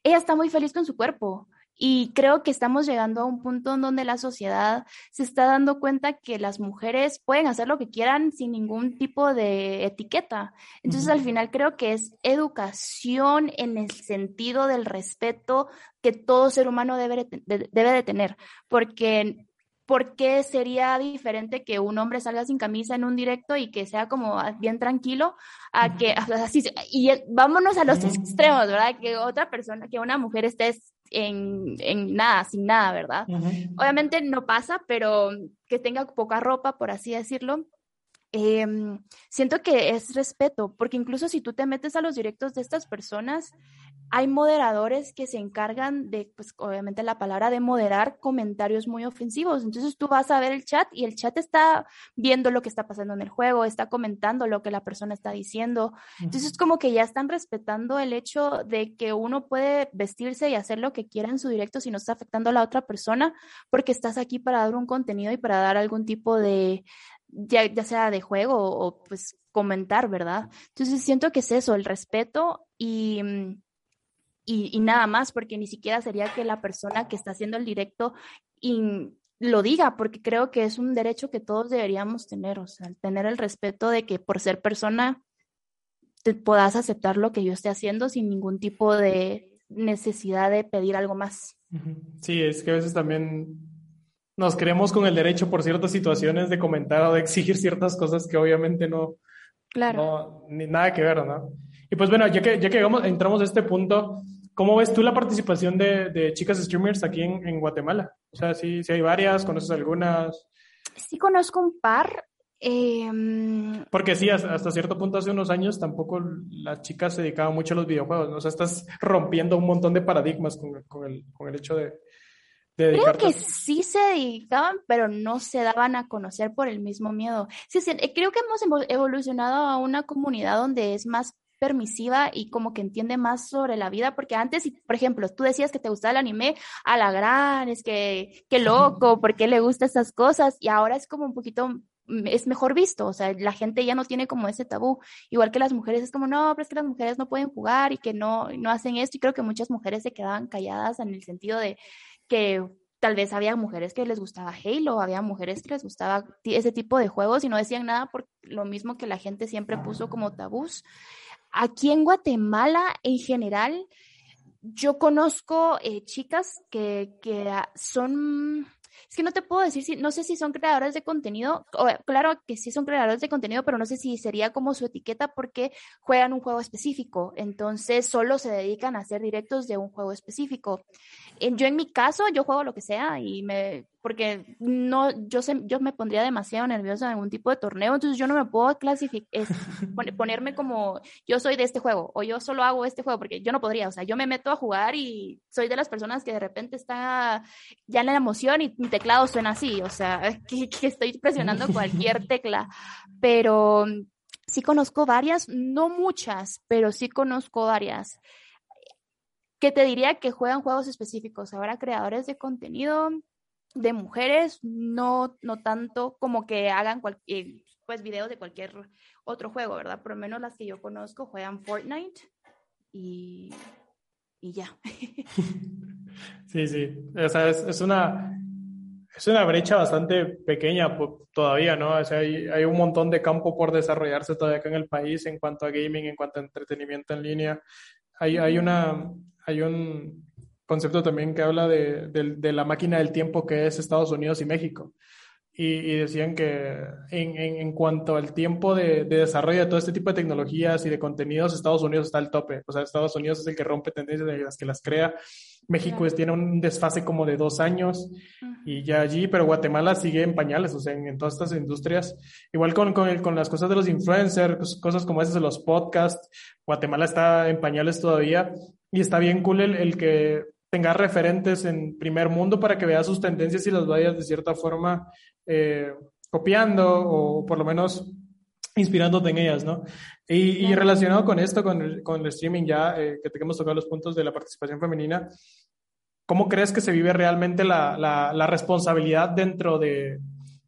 ella está muy feliz con su cuerpo. Y creo que estamos llegando a un punto en donde la sociedad se está dando cuenta que las mujeres pueden hacer lo que quieran sin ningún tipo de etiqueta. Entonces, al final creo que es educación en el sentido del respeto que todo ser humano debe debe de tener, porque ¿por qué sería diferente que un hombre salga sin camisa en un directo y que sea como bien tranquilo a que así y vámonos a los extremos, ¿verdad? Que otra persona, que una mujer esté en, en nada, sin nada, ¿verdad? Obviamente no pasa, pero que tenga poca ropa, por así decirlo, Em, siento que es respeto, porque incluso si tú te metes a los directos de estas personas, hay moderadores que se encargan de, pues obviamente la palabra de moderar comentarios muy ofensivos. Entonces tú vas a ver el chat y el chat está viendo lo que está pasando en el juego, está comentando lo que la persona está diciendo. Entonces como que ya están respetando el hecho de que uno puede vestirse y hacer lo que quiera en su directo si no está afectando a la otra persona, porque estás aquí para dar un contenido y para dar algún tipo de, ya, sea de juego o, pues comentar, ¿verdad? Entonces siento que es eso, el respeto y, mm, y, nada más, porque ni siquiera sería que la persona que está haciendo el directo y lo diga, porque creo que es un derecho que todos deberíamos tener, o sea, tener el respeto de que por ser persona te puedas aceptar lo que yo esté haciendo sin ningún tipo de necesidad de pedir algo más. Sí, es que a veces también nos creemos con el derecho por ciertas situaciones de comentar o de exigir ciertas cosas que obviamente no, claro. ni nada que ver, ¿no? Y pues bueno, ya que, ya que entramos a este punto, ¿cómo ves tú la participación de, de chicas streamers aquí en, en, Guatemala? O sea, sí, sí hay varias, ¿conoces algunas? Sí conozco un par. Em, Porque sí, hasta cierto punto, hace unos años, tampoco las chicas se dedicaban mucho a los videojuegos, ¿no? O sea, estás rompiendo un montón de paradigmas con, con, el, con el hecho de, Creo que sí se dedicaban, pero no se daban a conocer por el mismo miedo. Sí, sí, eh, creo que hemos evolucionado a una comunidad donde es más permisiva y como que entiende más sobre la vida, porque antes, por ejemplo, tú decías que te gustaba el anime, a la gran, es que, qué loco, ¿por qué le gustan esas cosas? Y ahora es como un poquito, mm, es mejor visto, o sea, la gente ya no tiene como ese tabú, igual que las mujeres, es como, no, pero es que las mujeres no pueden jugar y que no, no hacen esto, y creo que muchas mujeres se quedaban calladas en el sentido de, que tal vez había mujeres que les gustaba Halo, había mujeres que les gustaba ese tipo de juegos y no decían nada por lo mismo que la gente siempre puso como tabús. Aquí en Guatemala, en general, yo conozco eh, chicas que, que son es que no te puedo decir si, no sé si son creadores de contenido, o, claro que sí son creadores de contenido, pero no sé si sería como su etiqueta porque juegan un juego específico, entonces solo se dedican a hacer directos de un juego específico. Yo en mi caso, yo juego lo que sea y me, porque no, yo, sé, yo me pondría demasiado nerviosa en algún tipo de torneo, entonces yo no me puedo clasificar, ponerme como yo soy de este juego o yo solo hago este juego, porque yo no podría, o sea, yo me meto a jugar y soy de las personas que de repente está ya en la emoción y mi teclado suena así, o sea, que, que estoy presionando cualquier tecla, pero sí conozco varias, no muchas, pero sí conozco varias que te diría que juegan juegos específicos. Ahora creadores de contenido, de mujeres, no, no tanto como que hagan cualquier, pues videos de cualquier otro juego, ¿verdad? Por lo menos las que yo conozco juegan Fortnite y, y ya. Sí, sí. O sea, es, una, es una brecha bastante pequeña todavía, ¿no? O sea, hay, hay, un montón de campo por desarrollarse todavía acá en el país en cuanto a gaming, en cuanto a entretenimiento en línea. Hay, hay, una, hay un concepto también que habla de, de, de la máquina del tiempo que es Estados Unidos y México y, decían que en, en, cuanto al tiempo de, de, desarrollo de todo este tipo de tecnologías y de contenidos, Estados Unidos está al tope. O sea, Estados Unidos es el que rompe tendencias de las que las crea. México tiene un desfase como de dos años y ya allí, pero Guatemala sigue en pañales, o sea, en, todas estas industrias. Igual con, con, con, las cosas de los influencers, cosas como esas de los podcasts, Guatemala está en pañales todavía y está bien cool el, el que tengas referentes en primer mundo para que veas sus tendencias y las vayas de cierta forma eh, copiando o por lo menos inspirándote en ellas, ¿no? Y, relacionado con esto, con el, con el streaming ya, eh, que tenemos tocado los puntos de la participación femenina, ¿cómo crees que se vive realmente la, la, responsabilidad dentro de,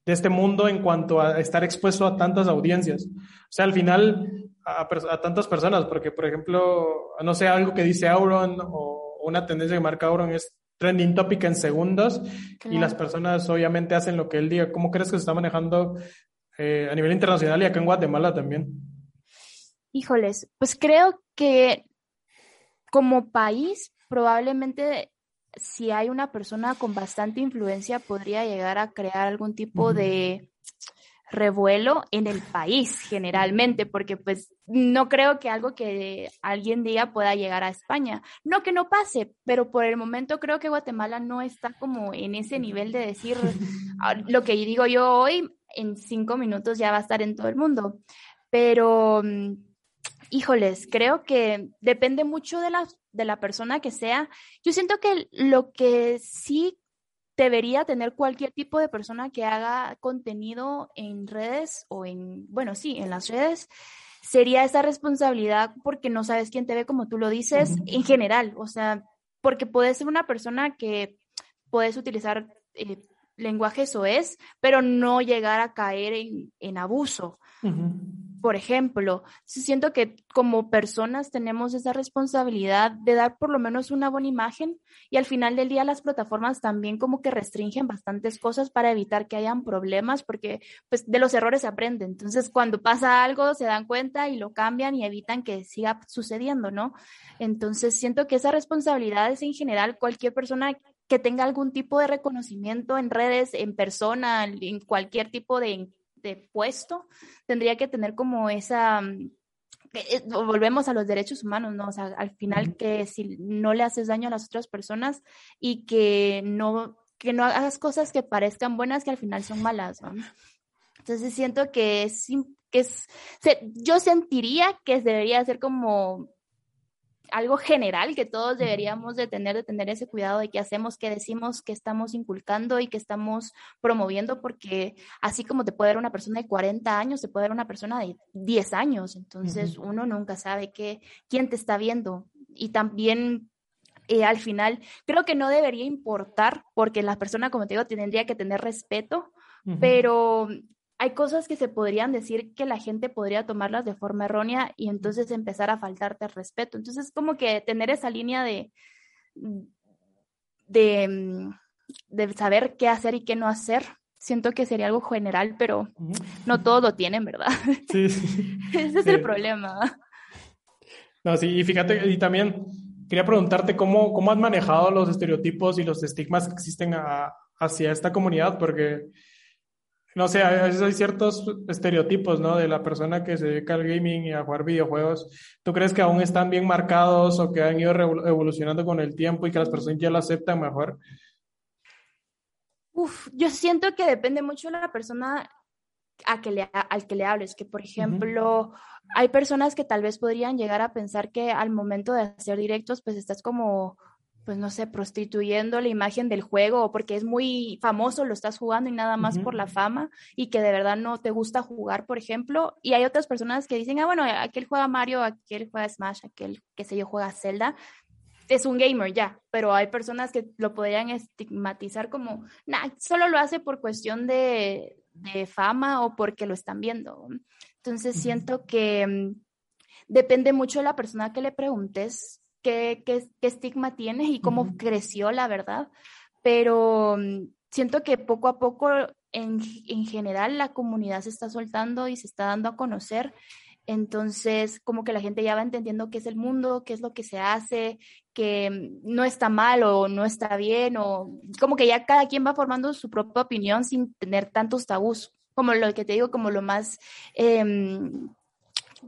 de, este mundo en cuanto a estar expuesto a tantas audiencias? O sea, al final, a, a tantas personas, porque, por ejemplo, no sé, algo que dice Auron o una tendencia que marca Auron es trending topic en segundos y las personas obviamente hacen lo que él diga. ¿Cómo crees que se está manejando eh, a nivel internacional y acá en Guatemala también? Híjoles, pues creo que como país probablemente si hay una persona con bastante influencia podría llegar a crear algún tipo de revuelo en el país generalmente, porque pues no creo que algo que alguien diga pueda llegar a España. No que no pase, pero por el momento creo que Guatemala no está como en ese nivel de decir ah, lo que digo yo hoy, en cinco minutos ya va a estar en todo el mundo. Pero, mm, híjoles, creo que depende mucho de la, de la persona que sea. Yo siento que lo que sí debería tener cualquier tipo de persona que haga contenido en redes o en, bueno, sí, en las redes, sería esa responsabilidad porque no sabes quién te ve como tú lo dices en general, o sea, porque puedes ser una persona que puedes utilizar eh, lenguaje es, pero no llegar a caer en, en abuso por ejemplo. Siento que como personas tenemos esa responsabilidad de dar por lo menos una buena imagen y al final del día las plataformas también como que restringen bastantes cosas para evitar que hayan problemas porque pues de los errores se aprende. Entonces cuando pasa algo se dan cuenta y lo cambian y evitan que siga sucediendo, ¿no? Entonces siento que esa responsabilidad es en general cualquier persona que tenga algún tipo de reconocimiento en redes, en persona, en cualquier tipo de de puesto, tendría que tener como esa, mm, eh, volvemos a los derechos humanos, ¿no? O sea, al final que si no le haces daño a las otras personas y que no, que no hagas cosas que parezcan buenas que al final son malas, ¿no? Entonces siento que es, que es, yo sentiría que debería ser como algo general que todos deberíamos de tener, de tener ese cuidado de qué hacemos, qué decimos, qué estamos inculcando y qué estamos promoviendo, porque así como te puede ver una persona de 40 años, te puede ver una persona de 10 años, entonces uno nunca sabe qué, quién te está viendo. Y también eh, al final creo que no debería importar, porque la persona, como te digo, tendría que tener respeto, pero hay cosas que se podrían decir que la gente podría tomarlas de forma errónea y entonces empezar a faltarte el respeto. Entonces, como que tener esa línea de, de, de saber qué hacer y qué no hacer, siento que sería algo general, pero no todos lo tienen, ¿verdad? Sí, sí. Ese es el problema. No, sí, y fíjate, y también quería preguntarte cómo, cómo has manejado los estereotipos y los estigmas que existen hacia esta comunidad, porque no sé, hay, ciertos estereotipos, ¿no? De la persona que se dedica al gaming y a jugar videojuegos. ¿Tú crees que aún están bien marcados o que han ido evolucionando con el tiempo y que las personas ya lo aceptan mejor? Uf, yo siento que depende mucho de la persona a que le, al que le hables, que por ejemplo, hay personas que tal vez podrían llegar a pensar que al momento de hacer directos, pues estás como pues no sé, prostituyendo la imagen del juego o porque es muy famoso, lo estás jugando y nada más por la fama y que de verdad no te gusta jugar, por ejemplo. Y hay otras personas que dicen, ah, bueno, aquel juega Mario, aquel juega Smash, aquel, qué sé yo, juega Zelda. Es un gamer ya, pero hay personas que lo podrían estigmatizar como, nah, solo lo hace por cuestión de, de fama o porque lo están viendo. Entonces siento que mm, depende mucho de la persona que le preguntes qué, qué, estigma tiene y cómo creció, la verdad. Pero mm, siento que poco a poco en, en general la comunidad se está soltando y se está dando a conocer. Entonces, como que la gente ya va entendiendo qué es el mundo, qué es lo que se hace, que no está mal o no está bien, o como que ya cada quien va formando su propia opinión sin tener tantos tabús, como lo que te digo, como lo más em,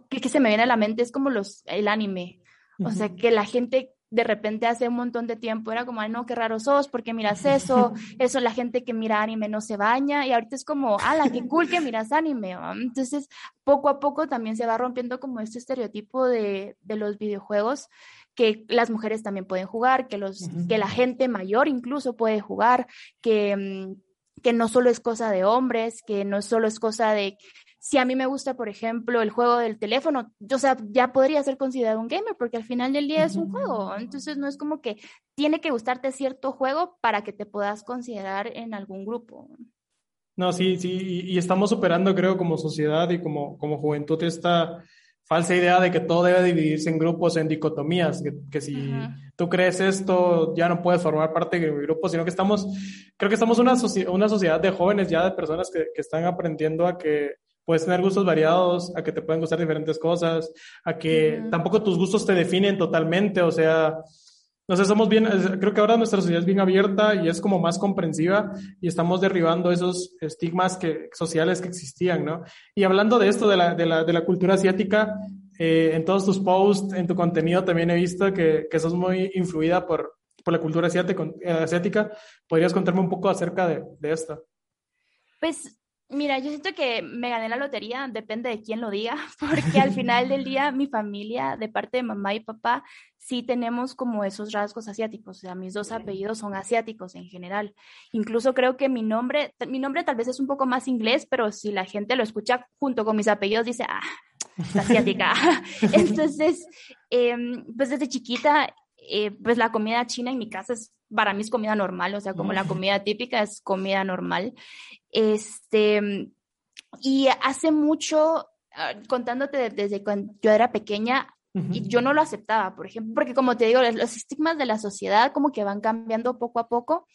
que, se me viene a la mente es como los, el anime. O sea, que la gente de repente hace un montón de tiempo era como, ay, no, qué raro sos, porque miras eso? Eso, la gente que mira anime no se baña, y ahorita es como, ala, qué cool que miras anime. Entonces, poco a poco también se va rompiendo como este estereotipo de, de los videojuegos que las mujeres también pueden jugar, que, los, que la gente mayor incluso puede jugar, que, mm, que no solo es cosa de hombres, que no solo es cosa de si a mí me gusta, por ejemplo, el juego del teléfono, o sea, ya podría ser considerado un gamer porque al final del día es un juego. Entonces no es como que tiene que gustarte cierto juego para que te puedas considerar en algún grupo. No, sí, sí, y, estamos superando, creo, como sociedad y como, como juventud esta falsa idea de que todo debe dividirse en grupos, en dicotomías, que, si tú crees esto, ya no puedes formar parte de mi grupo, sino que estamos, creo que estamos una, una sociedad de jóvenes ya, de personas que, que están aprendiendo a que puedes tener gustos variados, a que te pueden gustar diferentes cosas, a que tampoco tus gustos te definen totalmente, o sea, no sé, somos bien, creo que ahora nuestra sociedad es bien abierta y es como más comprensiva y estamos derribando esos estigmas que, sociales que existían, ¿no? Y hablando de esto, de la, de la, de la cultura asiática, eh, en todos tus posts, en tu contenido también he visto que, que sos muy influida por, por la cultura asiática, eh, asiática. ¿Podrías contarme un poco acerca de, de esto? Pues Mira, yo siento que me gané la lotería, depende de quién lo diga, porque al final del día mi familia, de parte de mamá y papá, sí tenemos como esos rasgos asiáticos, o sea, mis dos apellidos son asiáticos en general. Incluso creo que mi nombre, mi nombre tal vez es un poco más inglés, pero si la gente lo escucha junto con mis apellidos, dice, ah, es asiática. Entonces, em, pues desde chiquita, eh, pues la comida china en mi casa es para mí es comida normal, o sea, como la comida típica es comida normal. Este, y hace mucho, ah, contándote desde cuando yo era pequeña, y yo no lo aceptaba, por ejemplo, porque como te digo, los estigmas de la sociedad como que van cambiando poco a poco.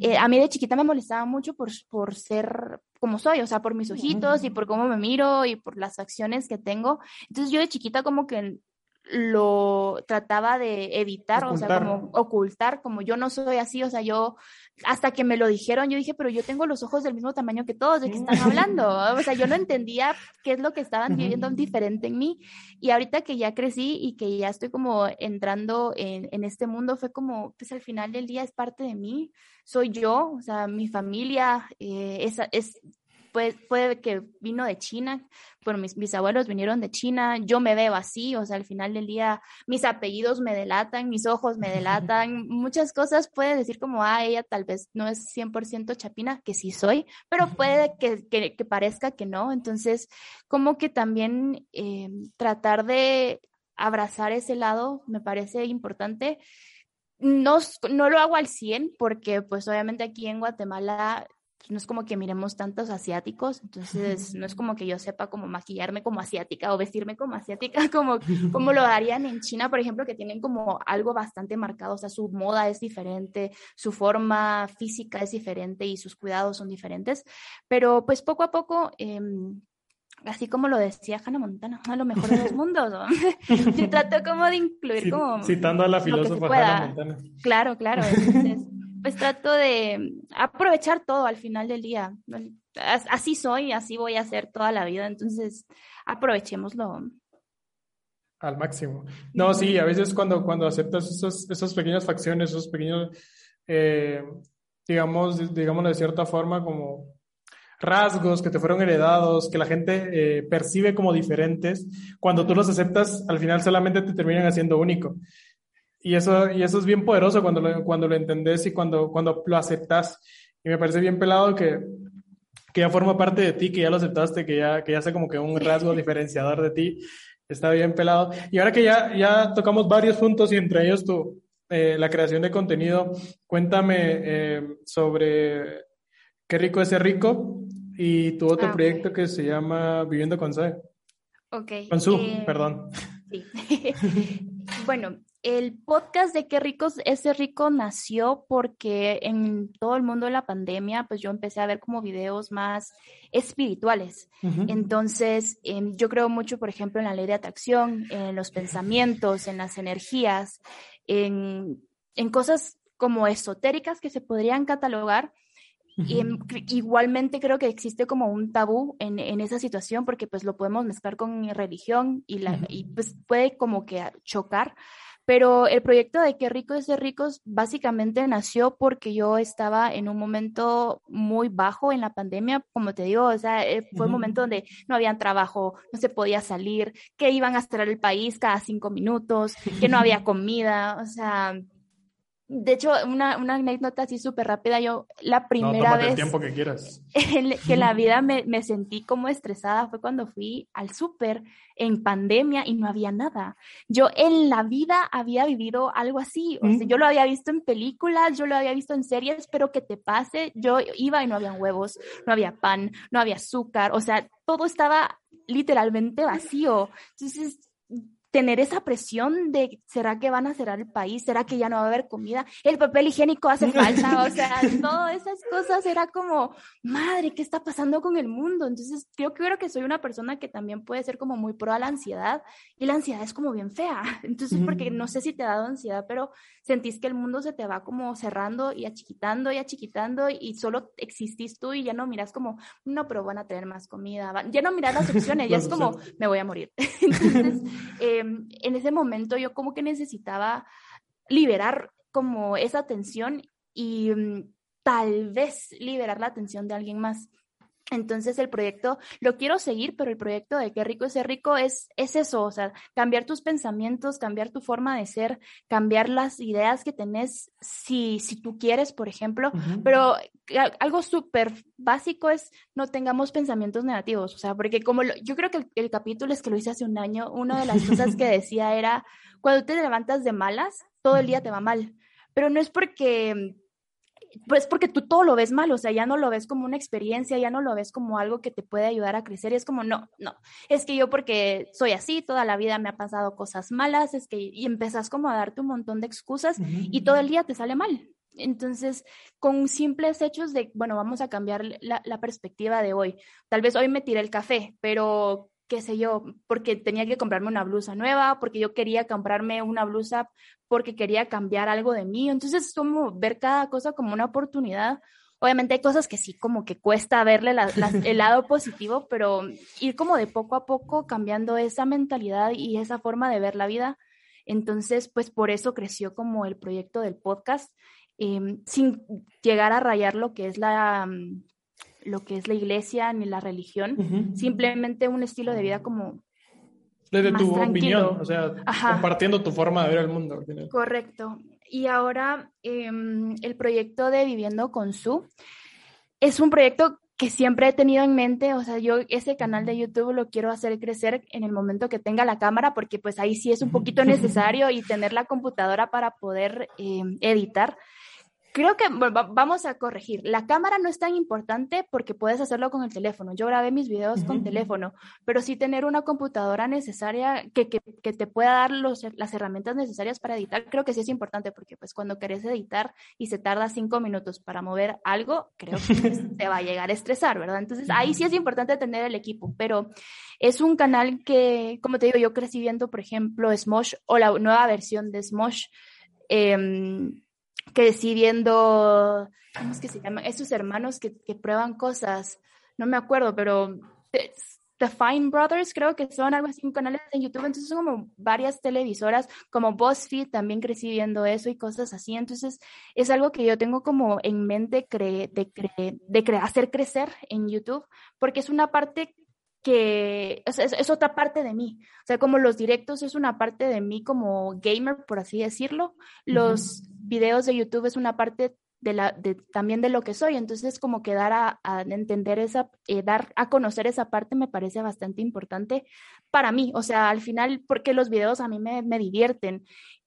Eh, a mí de chiquita me molestaba mucho por, por ser como soy, o sea, por mis ojitos y por cómo me miro y por las acciones que tengo. Entonces yo de chiquita como que lo trataba de evitar, o sea, como ocultar, como yo no soy así, o sea, yo, hasta que me lo dijeron, yo dije, pero yo tengo los ojos del mismo tamaño que todos, ¿de qué están hablando? O sea, yo no entendía qué es lo que estaban viviendo diferente en mí. Y ahorita que ya crecí y que ya estoy como entrando en, en este mundo, fue como, pues al final del día es parte de mí, soy yo, o sea, mi familia, eh, es, es puede, que vino de China, bueno, mis, mis abuelos vinieron de China, yo me veo así, o sea, al final del día mis apellidos me delatan, mis ojos me delatan, muchas cosas puede decir como, ah, ella tal vez no es 100% chapina, que sí soy, pero puede que, que, parezca que no, entonces como que también eh, tratar de abrazar ese lado me parece importante. No, no lo hago al 100 porque pues obviamente aquí en Guatemala no es como que miremos tantos asiáticos, entonces no es como que yo sepa cómo maquillarme como asiática o vestirme como asiática, como, como lo harían en China, por ejemplo, que tienen como algo bastante marcado, o sea, su moda es diferente, su forma física es diferente y sus cuidados son diferentes, pero pues poco a poco... Em, así como lo decía Hannah Montana, a lo mejor de los mundos. ¿no? Se trató como de incluir como... Citando a la filósofa Hannah Montana. Claro, claro. Entonces, pues trato de aprovechar todo al final del día. Así soy, así voy a hacer toda la vida, entonces aprovechémoslo. Al máximo. No, sí, a veces cuando, cuando aceptas esas, esas pequeñas facciones, esos pequeños, eh, digamos, digamos de cierta forma, como rasgos que te fueron heredados, que la gente eh, percibe como diferentes, cuando tú los aceptas, al final solamente te terminan haciendo único. Y eso, y eso es bien poderoso cuando lo, cuando lo entendés y cuando, cuando lo aceptas. Y me parece bien pelado que, que ya forma parte de ti, que ya lo aceptaste, que ya, que ya sea como que un rasgo diferenciador de ti. Está bien pelado. Y ahora que ya, ya tocamos varios puntos y entre ellos tu, eh, la creación de contenido, cuéntame eh, sobre Qué rico es ser rico y tu otro ah, proyecto que se llama Viviendo con Zoe. Ok. Con Su, eh, perdón. Sí. bueno, el podcast de Qué ricos ese rico nació porque en todo el mundo de la pandemia, pues yo empecé a ver como videos más espirituales. Entonces, em, yo creo mucho, por ejemplo, en la ley de atracción, en los pensamientos, en las energías, en, en cosas como esotéricas que se podrían catalogar. Y igualmente creo que existe como un tabú en, en, esa situación porque pues lo podemos mezclar con religión y, la, y pues puede como que chocar. Pero el proyecto de Qué rico es ser ricos básicamente nació porque yo estaba en un momento muy bajo en la pandemia, como te digo, o sea, eh, fue un momento donde no había trabajo, no se podía salir, que iban a cerrar el país cada cinco minutos, que no había comida, o sea, de hecho, una, una anécdota así súper rápida, yo la primera no, vez... el tiempo que quieras. En, que la vida me, me, sentí como estresada fue cuando fui al súper en pandemia y no había nada. Yo en la vida había vivido algo así, o sea, yo lo había visto en películas, yo lo había visto en series, pero que te pase, yo iba y no había huevos, no había pan, no había azúcar, o sea, todo estaba literalmente vacío. Entonces, tener esa presión de, ¿será que van a cerrar el país? ¿Será que ya no va a haber comida? El papel higiénico hace falta, o sea, todas esas cosas era como, madre, ¿qué está pasando con el mundo? Entonces, yo creo que soy una persona que también puede ser como muy pro a la ansiedad y la ansiedad es como bien fea. Entonces, porque no sé si te ha dado ansiedad, pero sentís que el mundo se te va como cerrando y achiquitando y achiquitando y solo existís tú y ya no miras como, no, pero van a tener más comida, ya no miras las opciones, ya es como, me voy a morir. Entonces, eh, en ese momento yo como que necesitaba liberar como esa tensión y mm, tal vez liberar la atención de alguien más. Entonces el proyecto lo quiero seguir, pero el proyecto de qué rico es ser rico es, es eso, o sea, cambiar tus pensamientos, cambiar tu forma de ser, cambiar las ideas que tenés si, si tú quieres, por ejemplo, pero algo súper básico es no tengamos pensamientos negativos, o sea, porque como yo creo que el, el capítulo es que lo hice hace un año, una de las cosas que decía era, cuando te levantas de malas, todo el día te va mal, pero no es porque pues porque tú todo lo ves mal, o sea, ya no lo ves como una experiencia, ya no lo ves como algo que te puede ayudar a crecer, y es como, no, no, es que yo porque soy así, toda la vida me ha pasado cosas malas, es que, y empezás como a darte un montón de excusas y todo el día te sale mal. Entonces, con simples hechos de, bueno, vamos a cambiar la, la perspectiva de hoy. Tal vez hoy me tiré el café, pero qué sé yo, porque tenía que comprarme una blusa nueva, porque yo quería comprarme una blusa porque quería cambiar algo de mí. Entonces, como ver cada cosa como una oportunidad. Obviamente hay cosas que sí como que cuesta verle el lado positivo, pero ir como de poco a poco cambiando esa mentalidad y esa forma de ver la vida. Entonces, pues por eso creció como el proyecto del podcast, em, sin llegar a rayar lo que es la, lo que es la iglesia ni la religión, simplemente un estilo de vida como... Desde tu opinión, o sea, compartiendo tu forma de ver el mundo. Correcto. Y ahora em, el proyecto de Viviendo con Su es un proyecto que siempre he tenido en mente, o sea, yo ese canal de YouTube lo quiero hacer crecer en el momento que tenga la cámara, porque pues ahí sí es un poquito necesario y tener la computadora para poder em, editar creo que vamos a corregir. La cámara no es tan importante porque puedes hacerlo con el teléfono. Yo grabé mis videos con teléfono, pero sí tener una computadora necesaria que, que, que te pueda dar los, las herramientas necesarias para editar, creo que sí es importante porque pues cuando querés editar y se tarda cinco minutos para mover algo, creo que te va a llegar a estresar, ¿verdad? Entonces ahí sí es importante tener el equipo, pero es un canal que, como te digo, yo crecí viendo, por ejemplo, Smosh o la nueva versión de Smosh. Eh, crecí viendo, ¿cómo es que se llaman? Esos hermanos que, que prueban cosas, no me acuerdo, pero The Fine Brothers creo que son algo así, canales en YouTube, entonces son como varias televisoras, como BuzzFeed, también crecí viendo eso y cosas así, entonces es algo que yo tengo como en mente de, de hacer crecer en YouTube, porque es una parte que es, es, otra parte de mí. O sea, como los directos es una parte de mí como gamer, por así decirlo. Los videos de YouTube es una parte de la, de, también de lo que soy. Entonces, como que dar a, a entender esa, eh, dar a conocer esa parte me parece bastante importante para mí. O sea, al final, porque los videos a mí me, me divierten.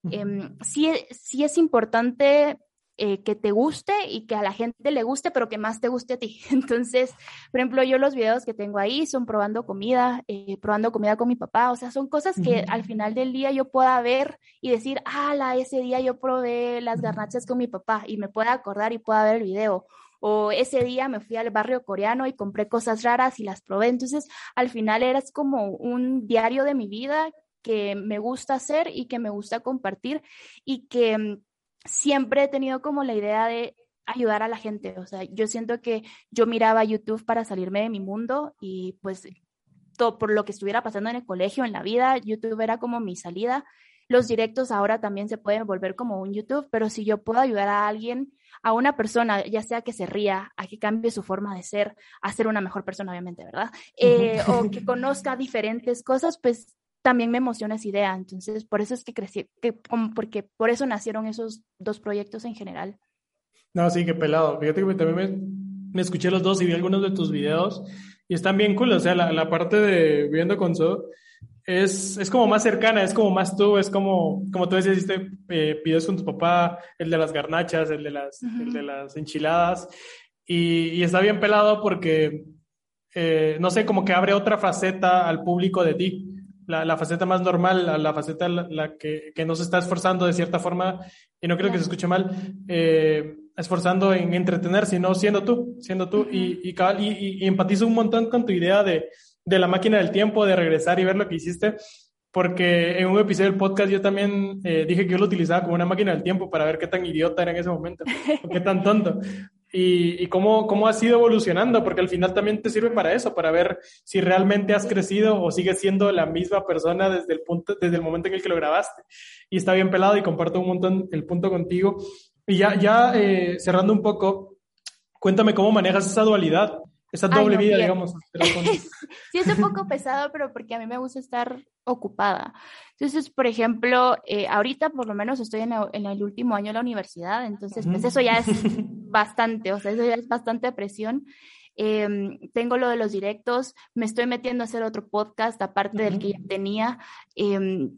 Eh, sí, sí es importante eh, que te guste y que a la gente le guste, pero que más te guste a ti. Entonces, por ejemplo, yo los videos que tengo ahí son probando comida, eh, probando comida con mi papá, o sea, son cosas que al final del día yo pueda ver y decir, ah, ese día yo probé las garnachas con mi papá y me pueda acordar y pueda ver el video. O ese día me fui al barrio coreano y compré cosas raras y las probé. Entonces, al final era como un diario de mi vida que me gusta hacer y que me gusta compartir y que mm, siempre he tenido como la idea de ayudar a la gente. O sea, yo siento que yo miraba YouTube para salirme de mi mundo y pues todo por lo que estuviera pasando en el colegio, en la vida, YouTube era como mi salida. Los directos ahora también se pueden volver como un YouTube, pero si yo puedo ayudar a alguien, a una persona, ya sea que se ría, a que cambie su forma de ser, a ser una mejor persona, obviamente, ¿verdad? Eh, o que conozca diferentes cosas, pues también me emociona esa idea. Entonces, por eso es que crecí, que, porque por eso nacieron esos dos proyectos en general. No, sí, qué pelado. Fíjate que también me, escuché los dos y vi algunos de tus videos y están bien cool. O sea, la, la parte de Viviendo con So es, es como más cercana, es como más tú, es como, como tú decías, hiciste eh, videos con tu papá, el de las garnachas, el de las, el de las enchiladas. Y, y, está bien pelado porque, eh, no sé, como que abre otra faceta al público de ti la, faceta más normal, la, faceta la, que, que, no se está esforzando de cierta forma, y no creo que se escuche mal, eh, esforzando en entretener, sino siendo tú, siendo tú, y, y, y, empatizo un montón con tu idea de, de la máquina del tiempo, de regresar y ver lo que hiciste, porque en un episodio del podcast yo también eh, dije que yo lo utilizaba como una máquina del tiempo para ver qué tan idiota era en ese momento, o qué tan tonto y, y cómo, cómo has ido evolucionando, porque al final también te sirve para eso, para ver si realmente has crecido o sigues siendo la misma persona desde el, punto, desde el momento en el que lo grabaste. Y está bien pelado y comparto un montón el punto contigo. Y ya, ya eh, cerrando un poco, cuéntame cómo manejas esa dualidad, esa doble vida, digamos. sí, es un poco pesado, pero porque a mí me gusta estar ocupada. Entonces, por ejemplo, eh, ahorita por lo menos estoy en el, último año de la universidad, entonces, pues eso ya es bastante, o sea, eso ya es bastante presión. Em, tengo lo de los directos, me estoy metiendo a hacer otro podcast aparte del que ya tenía. Em,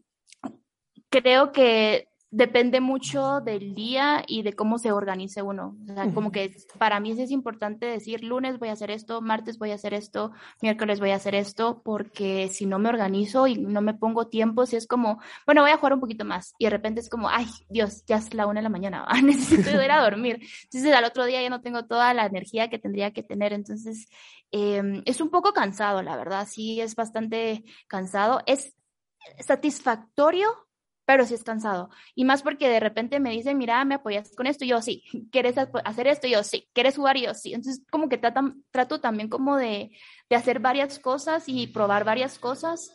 creo que depende mucho del día y de cómo se organice uno. O sea, como que para mí es importante decir, lunes voy a hacer esto, martes voy a hacer esto, miércoles voy a hacer esto, porque si no me organizo y no me pongo tiempo, si es como, bueno, voy a jugar un poquito más y de repente es como, ay, Dios, ya es la una de la mañana, necesito ir a dormir. Entonces al otro día ya no tengo toda la energía que tendría que tener. Entonces em, es un poco cansado, la verdad, sí, es bastante cansado. Es satisfactorio pero sí es cansado. Y más porque de repente me dicen, mira, me apoyas con esto, y yo sí, ¿quieres hacer esto? Y yo sí, ¿quieres jugar? Y yo sí. Entonces, como que trato también como de, de hacer varias cosas y probar varias cosas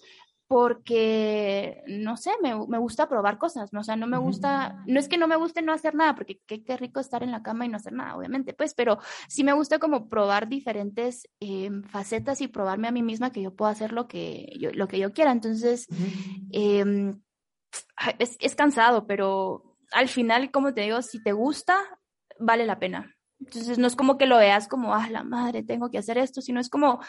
porque, no sé, me, me, gusta probar cosas, ¿no? O sea, no me gusta, no es que no me guste no hacer nada, porque qué, qué rico estar en la cama y no hacer nada, obviamente, pues, pero sí me gusta como probar diferentes eh, facetas y probarme a mí misma que yo puedo hacer lo que yo, lo que yo quiera. Entonces, eh, es, es cansado, pero al final, como te digo, si te gusta, vale la pena. Entonces no es como que lo veas como, ah, la madre, tengo que hacer esto, sino es como,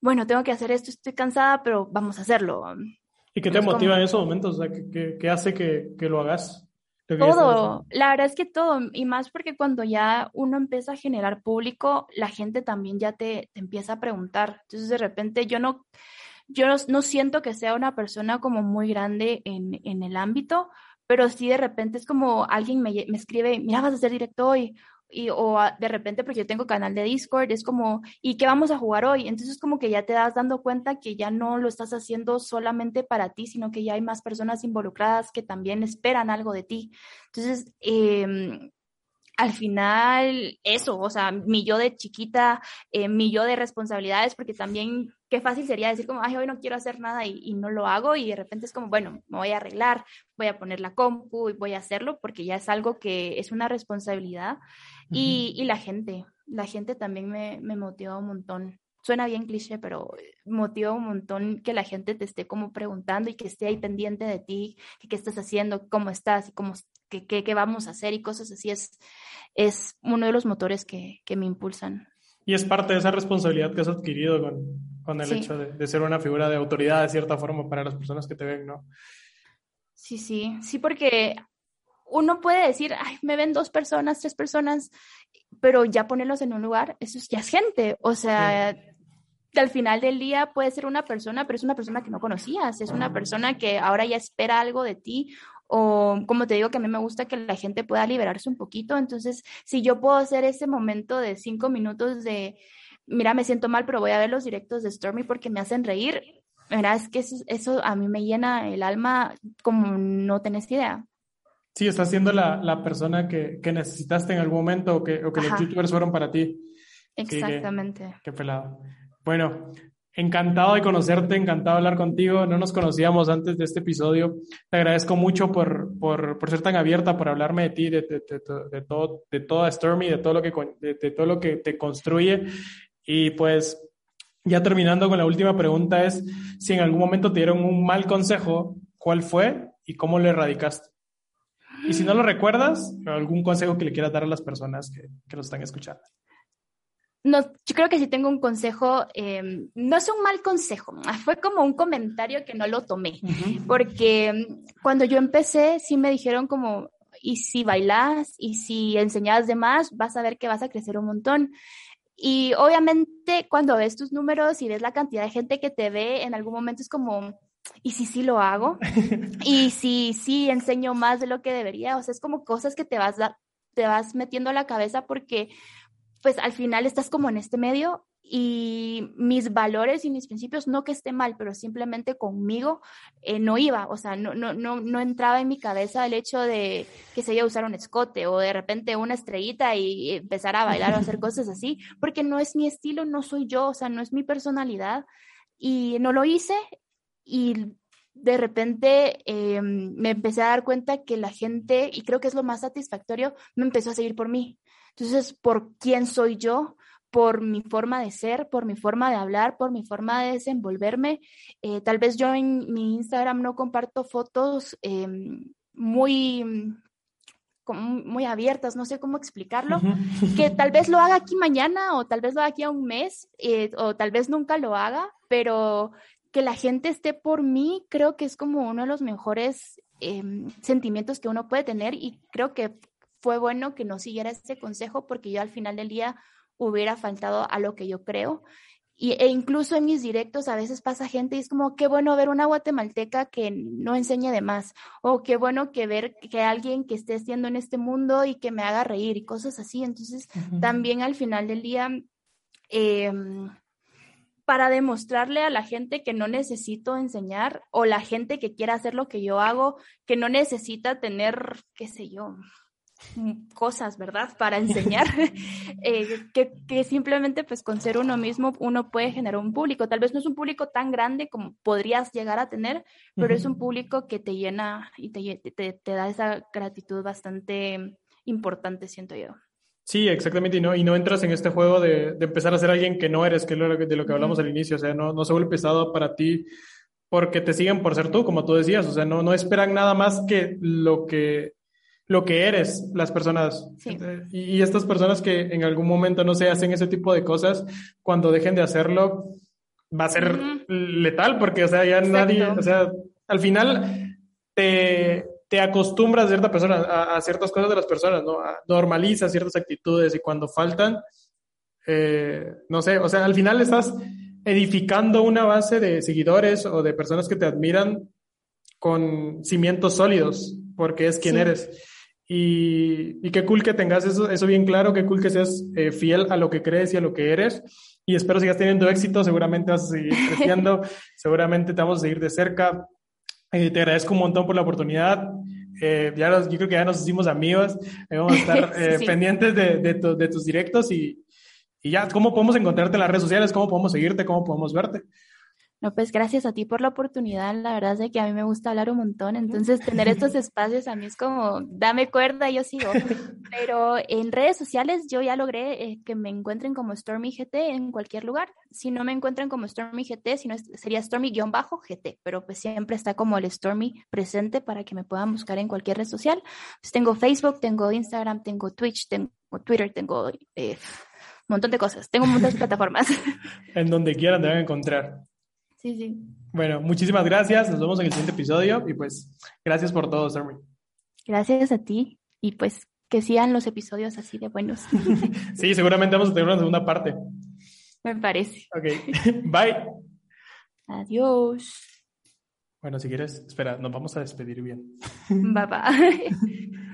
bueno, tengo que hacer esto, estoy cansada, pero vamos a hacerlo. ¿Y qué te motiva en esos momentos? O sea, ¿qué, qué, hace que, que, lo hagas? Todo, la verdad es que todo, y más porque cuando ya uno empieza a generar público, la gente también ya te, te empieza a preguntar. Entonces de repente yo no, yo no, siento que sea una persona como muy grande en, en, el ámbito, pero sí de repente es como alguien me, me escribe, mira, vas a ser directo hoy, y, o de repente porque yo tengo canal de Discord, es como, ¿y qué vamos a jugar hoy? Entonces como que ya te das dando cuenta que ya no lo estás haciendo solamente para ti, sino que ya hay más personas involucradas que también esperan algo de ti. Entonces, eh, al final eso, o sea, mi yo de chiquita, eh, mi yo de responsabilidades, porque también qué fácil sería decir como, ay, hoy no quiero hacer nada y, no lo hago y de repente es como, bueno, me voy a arreglar, voy a poner la compu y voy a hacerlo porque ya es algo que es una responsabilidad y, y, la gente, la gente también me, me motiva un montón. Suena bien cliché, pero motiva un montón que la gente te esté como preguntando y que esté ahí pendiente de ti, que qué estás haciendo, cómo estás y cómo, qué, qué, qué vamos a hacer y cosas así. Es, es uno de los motores que, que me impulsan. Y es parte de esa responsabilidad que has adquirido con, con el hecho de, de, ser una figura de autoridad de cierta forma para las personas que te ven, ¿no? Sí, sí, sí, porque uno puede decir, ay, me ven dos personas, tres personas, pero ya ponerlos en un lugar, eso ya es gente. O sea, al final del día puede ser una persona, pero es una persona que no conocías, es una persona que ahora ya espera algo de ti. O como te digo, que a mí me gusta que la gente pueda liberarse un poquito. Entonces, si yo puedo hacer ese momento de cinco minutos de, mira, me siento mal, pero voy a ver los directos de Stormy porque me hacen reír, mira, es que eso, eso a mí me llena el alma como no tenés idea. Sí, estás siendo la, la persona que, que, necesitaste en algún momento o que, o que los youtubers fueron para ti. Exactamente. qué, pelado. Bueno, encantado de conocerte, encantado de hablar contigo. No nos conocíamos antes de este episodio. Te agradezco mucho por, por, ser tan abierta, por hablarme de ti, de, de, todo, de toda Stormy, de todo, lo que, de, todo lo que te construye. Y pues, ya terminando con la última pregunta es, si en algún momento te dieron un mal consejo, ¿cuál fue y cómo lo erradicaste? Y si no lo recuerdas, algún consejo que le quieras dar a las personas que, que nos están escuchando. No, yo creo que sí tengo un consejo, em, no es un mal consejo, fue como un comentario que no lo tomé, porque em, cuando yo empecé sí me dijeron como, y si bailas y si enseñas de más, vas a ver que vas a crecer un montón. Y obviamente cuando ves tus números y ves la cantidad de gente que te ve, en algún momento es como, y si sí lo hago, y si sí enseño más de lo que debería, o sea, es como cosas que te vas, te vas metiendo a la cabeza porque pues al final estás como en este medio y mis valores y mis principios, no que esté mal, pero simplemente conmigo eh, no iba, o sea, no, no, no, no entraba en mi cabeza el hecho de que se iba a usar un escote o de repente una estrellita y empezar a bailar o hacer cosas así, porque no es mi estilo, no soy yo, o sea, no es mi personalidad y no lo hice y de repente em, me empecé a dar cuenta que la gente, y creo que es lo más satisfactorio, me empezó a seguir por mí. Entonces, por quién soy yo, por mi forma de ser, por mi forma de hablar, por mi forma de desenvolverme. Eh, tal vez yo en mi Instagram no comparto fotos em, muy muy abiertas, no sé cómo explicarlo, que tal vez lo haga aquí mañana o tal vez lo haga aquí a un mes eh, o tal vez nunca lo haga, pero que la gente esté por mí, creo que es como uno de los mejores em, sentimientos que uno puede tener y creo que fue bueno que no siguiera ese consejo porque yo al final del día hubiera faltado a lo que yo creo. Y, e incluso en mis directos a veces pasa gente y es como, qué bueno ver una guatemalteca que no enseñe de más, o qué bueno que ver que alguien que esté haciendo en este mundo y que me haga reír y cosas así. Entonces, también al final del día, eh, para demostrarle a la gente que no necesito enseñar o la gente que quiera hacer lo que yo hago, que no necesita tener, qué sé yo, cosas, ¿verdad? Para enseñar, eh, que, que, simplemente pues con ser uno mismo uno puede generar un público. Tal vez no es un público tan grande como podrías llegar a tener, pero es un público que te llena y te, te, te da esa gratitud bastante importante, siento yo. Sí, exactamente, y no, y no entras en este juego de, de empezar a ser alguien que no eres, que es de lo que hablamos al inicio, o sea, no, no se vuelve pesado para ti porque te siguen por ser tú, como tú decías, o sea, no, no esperan nada más que lo que, lo que eres las personas. Sí. Y, y, estas personas que en algún momento, no sé, hacen ese tipo de cosas, cuando dejen de hacerlo, va a ser uh -huh. letal, porque, o sea, ya Exacto. nadie, o sea, al final te, te acostumbras a cierta persona, a, a, ciertas cosas de las personas, ¿no? normalizas ciertas actitudes y cuando faltan, eh, no sé, o sea, al final estás edificando una base de seguidores o de personas que te admiran con cimientos sólidos, porque es quien sí. eres. Y, y, qué cool que tengas eso, eso bien claro, qué cool que seas eh, fiel a lo que crees y a lo que eres. Y espero sigas teniendo éxito, seguramente vas a seguir creciendo, seguramente te vamos a seguir de cerca. Eh, te agradezco un montón por la oportunidad. Eh, ya nos, yo creo que ya nos hicimos amigos. Eh, vamos a estar sí, sí. pendientes de, de, tu, de, tus directos y, y ya, ¿cómo podemos encontrarte en las redes sociales? ¿Cómo podemos seguirte? ¿Cómo podemos verte? No, pues gracias a ti por la oportunidad. La verdad es que a mí me gusta hablar un montón. Entonces, tener estos espacios a mí es como, dame cuerda y yo sigo. Pero en redes sociales yo ya logré eh, que me encuentren como Stormy GT en cualquier lugar. Si no me encuentran como Stormy GT, si no sería Stormy-GT. Pero pues siempre está como el Stormy presente para que me puedan buscar en cualquier red social. Pues tengo Facebook, tengo Instagram, tengo Twitch, tengo Twitter, tengo eh, un montón de cosas. Tengo muchas plataformas. En donde quieran te van a encontrar. Sí, sí. Bueno, muchísimas gracias. Nos vemos en el siguiente episodio y pues gracias por todo, Stormy. Gracias a ti y pues que sigan los episodios así de buenos. sí, seguramente vamos a tener una segunda parte. Me parece. Ok, bye. Adiós. Bueno, si quieres, espera, nos vamos a despedir bien. Bye bye.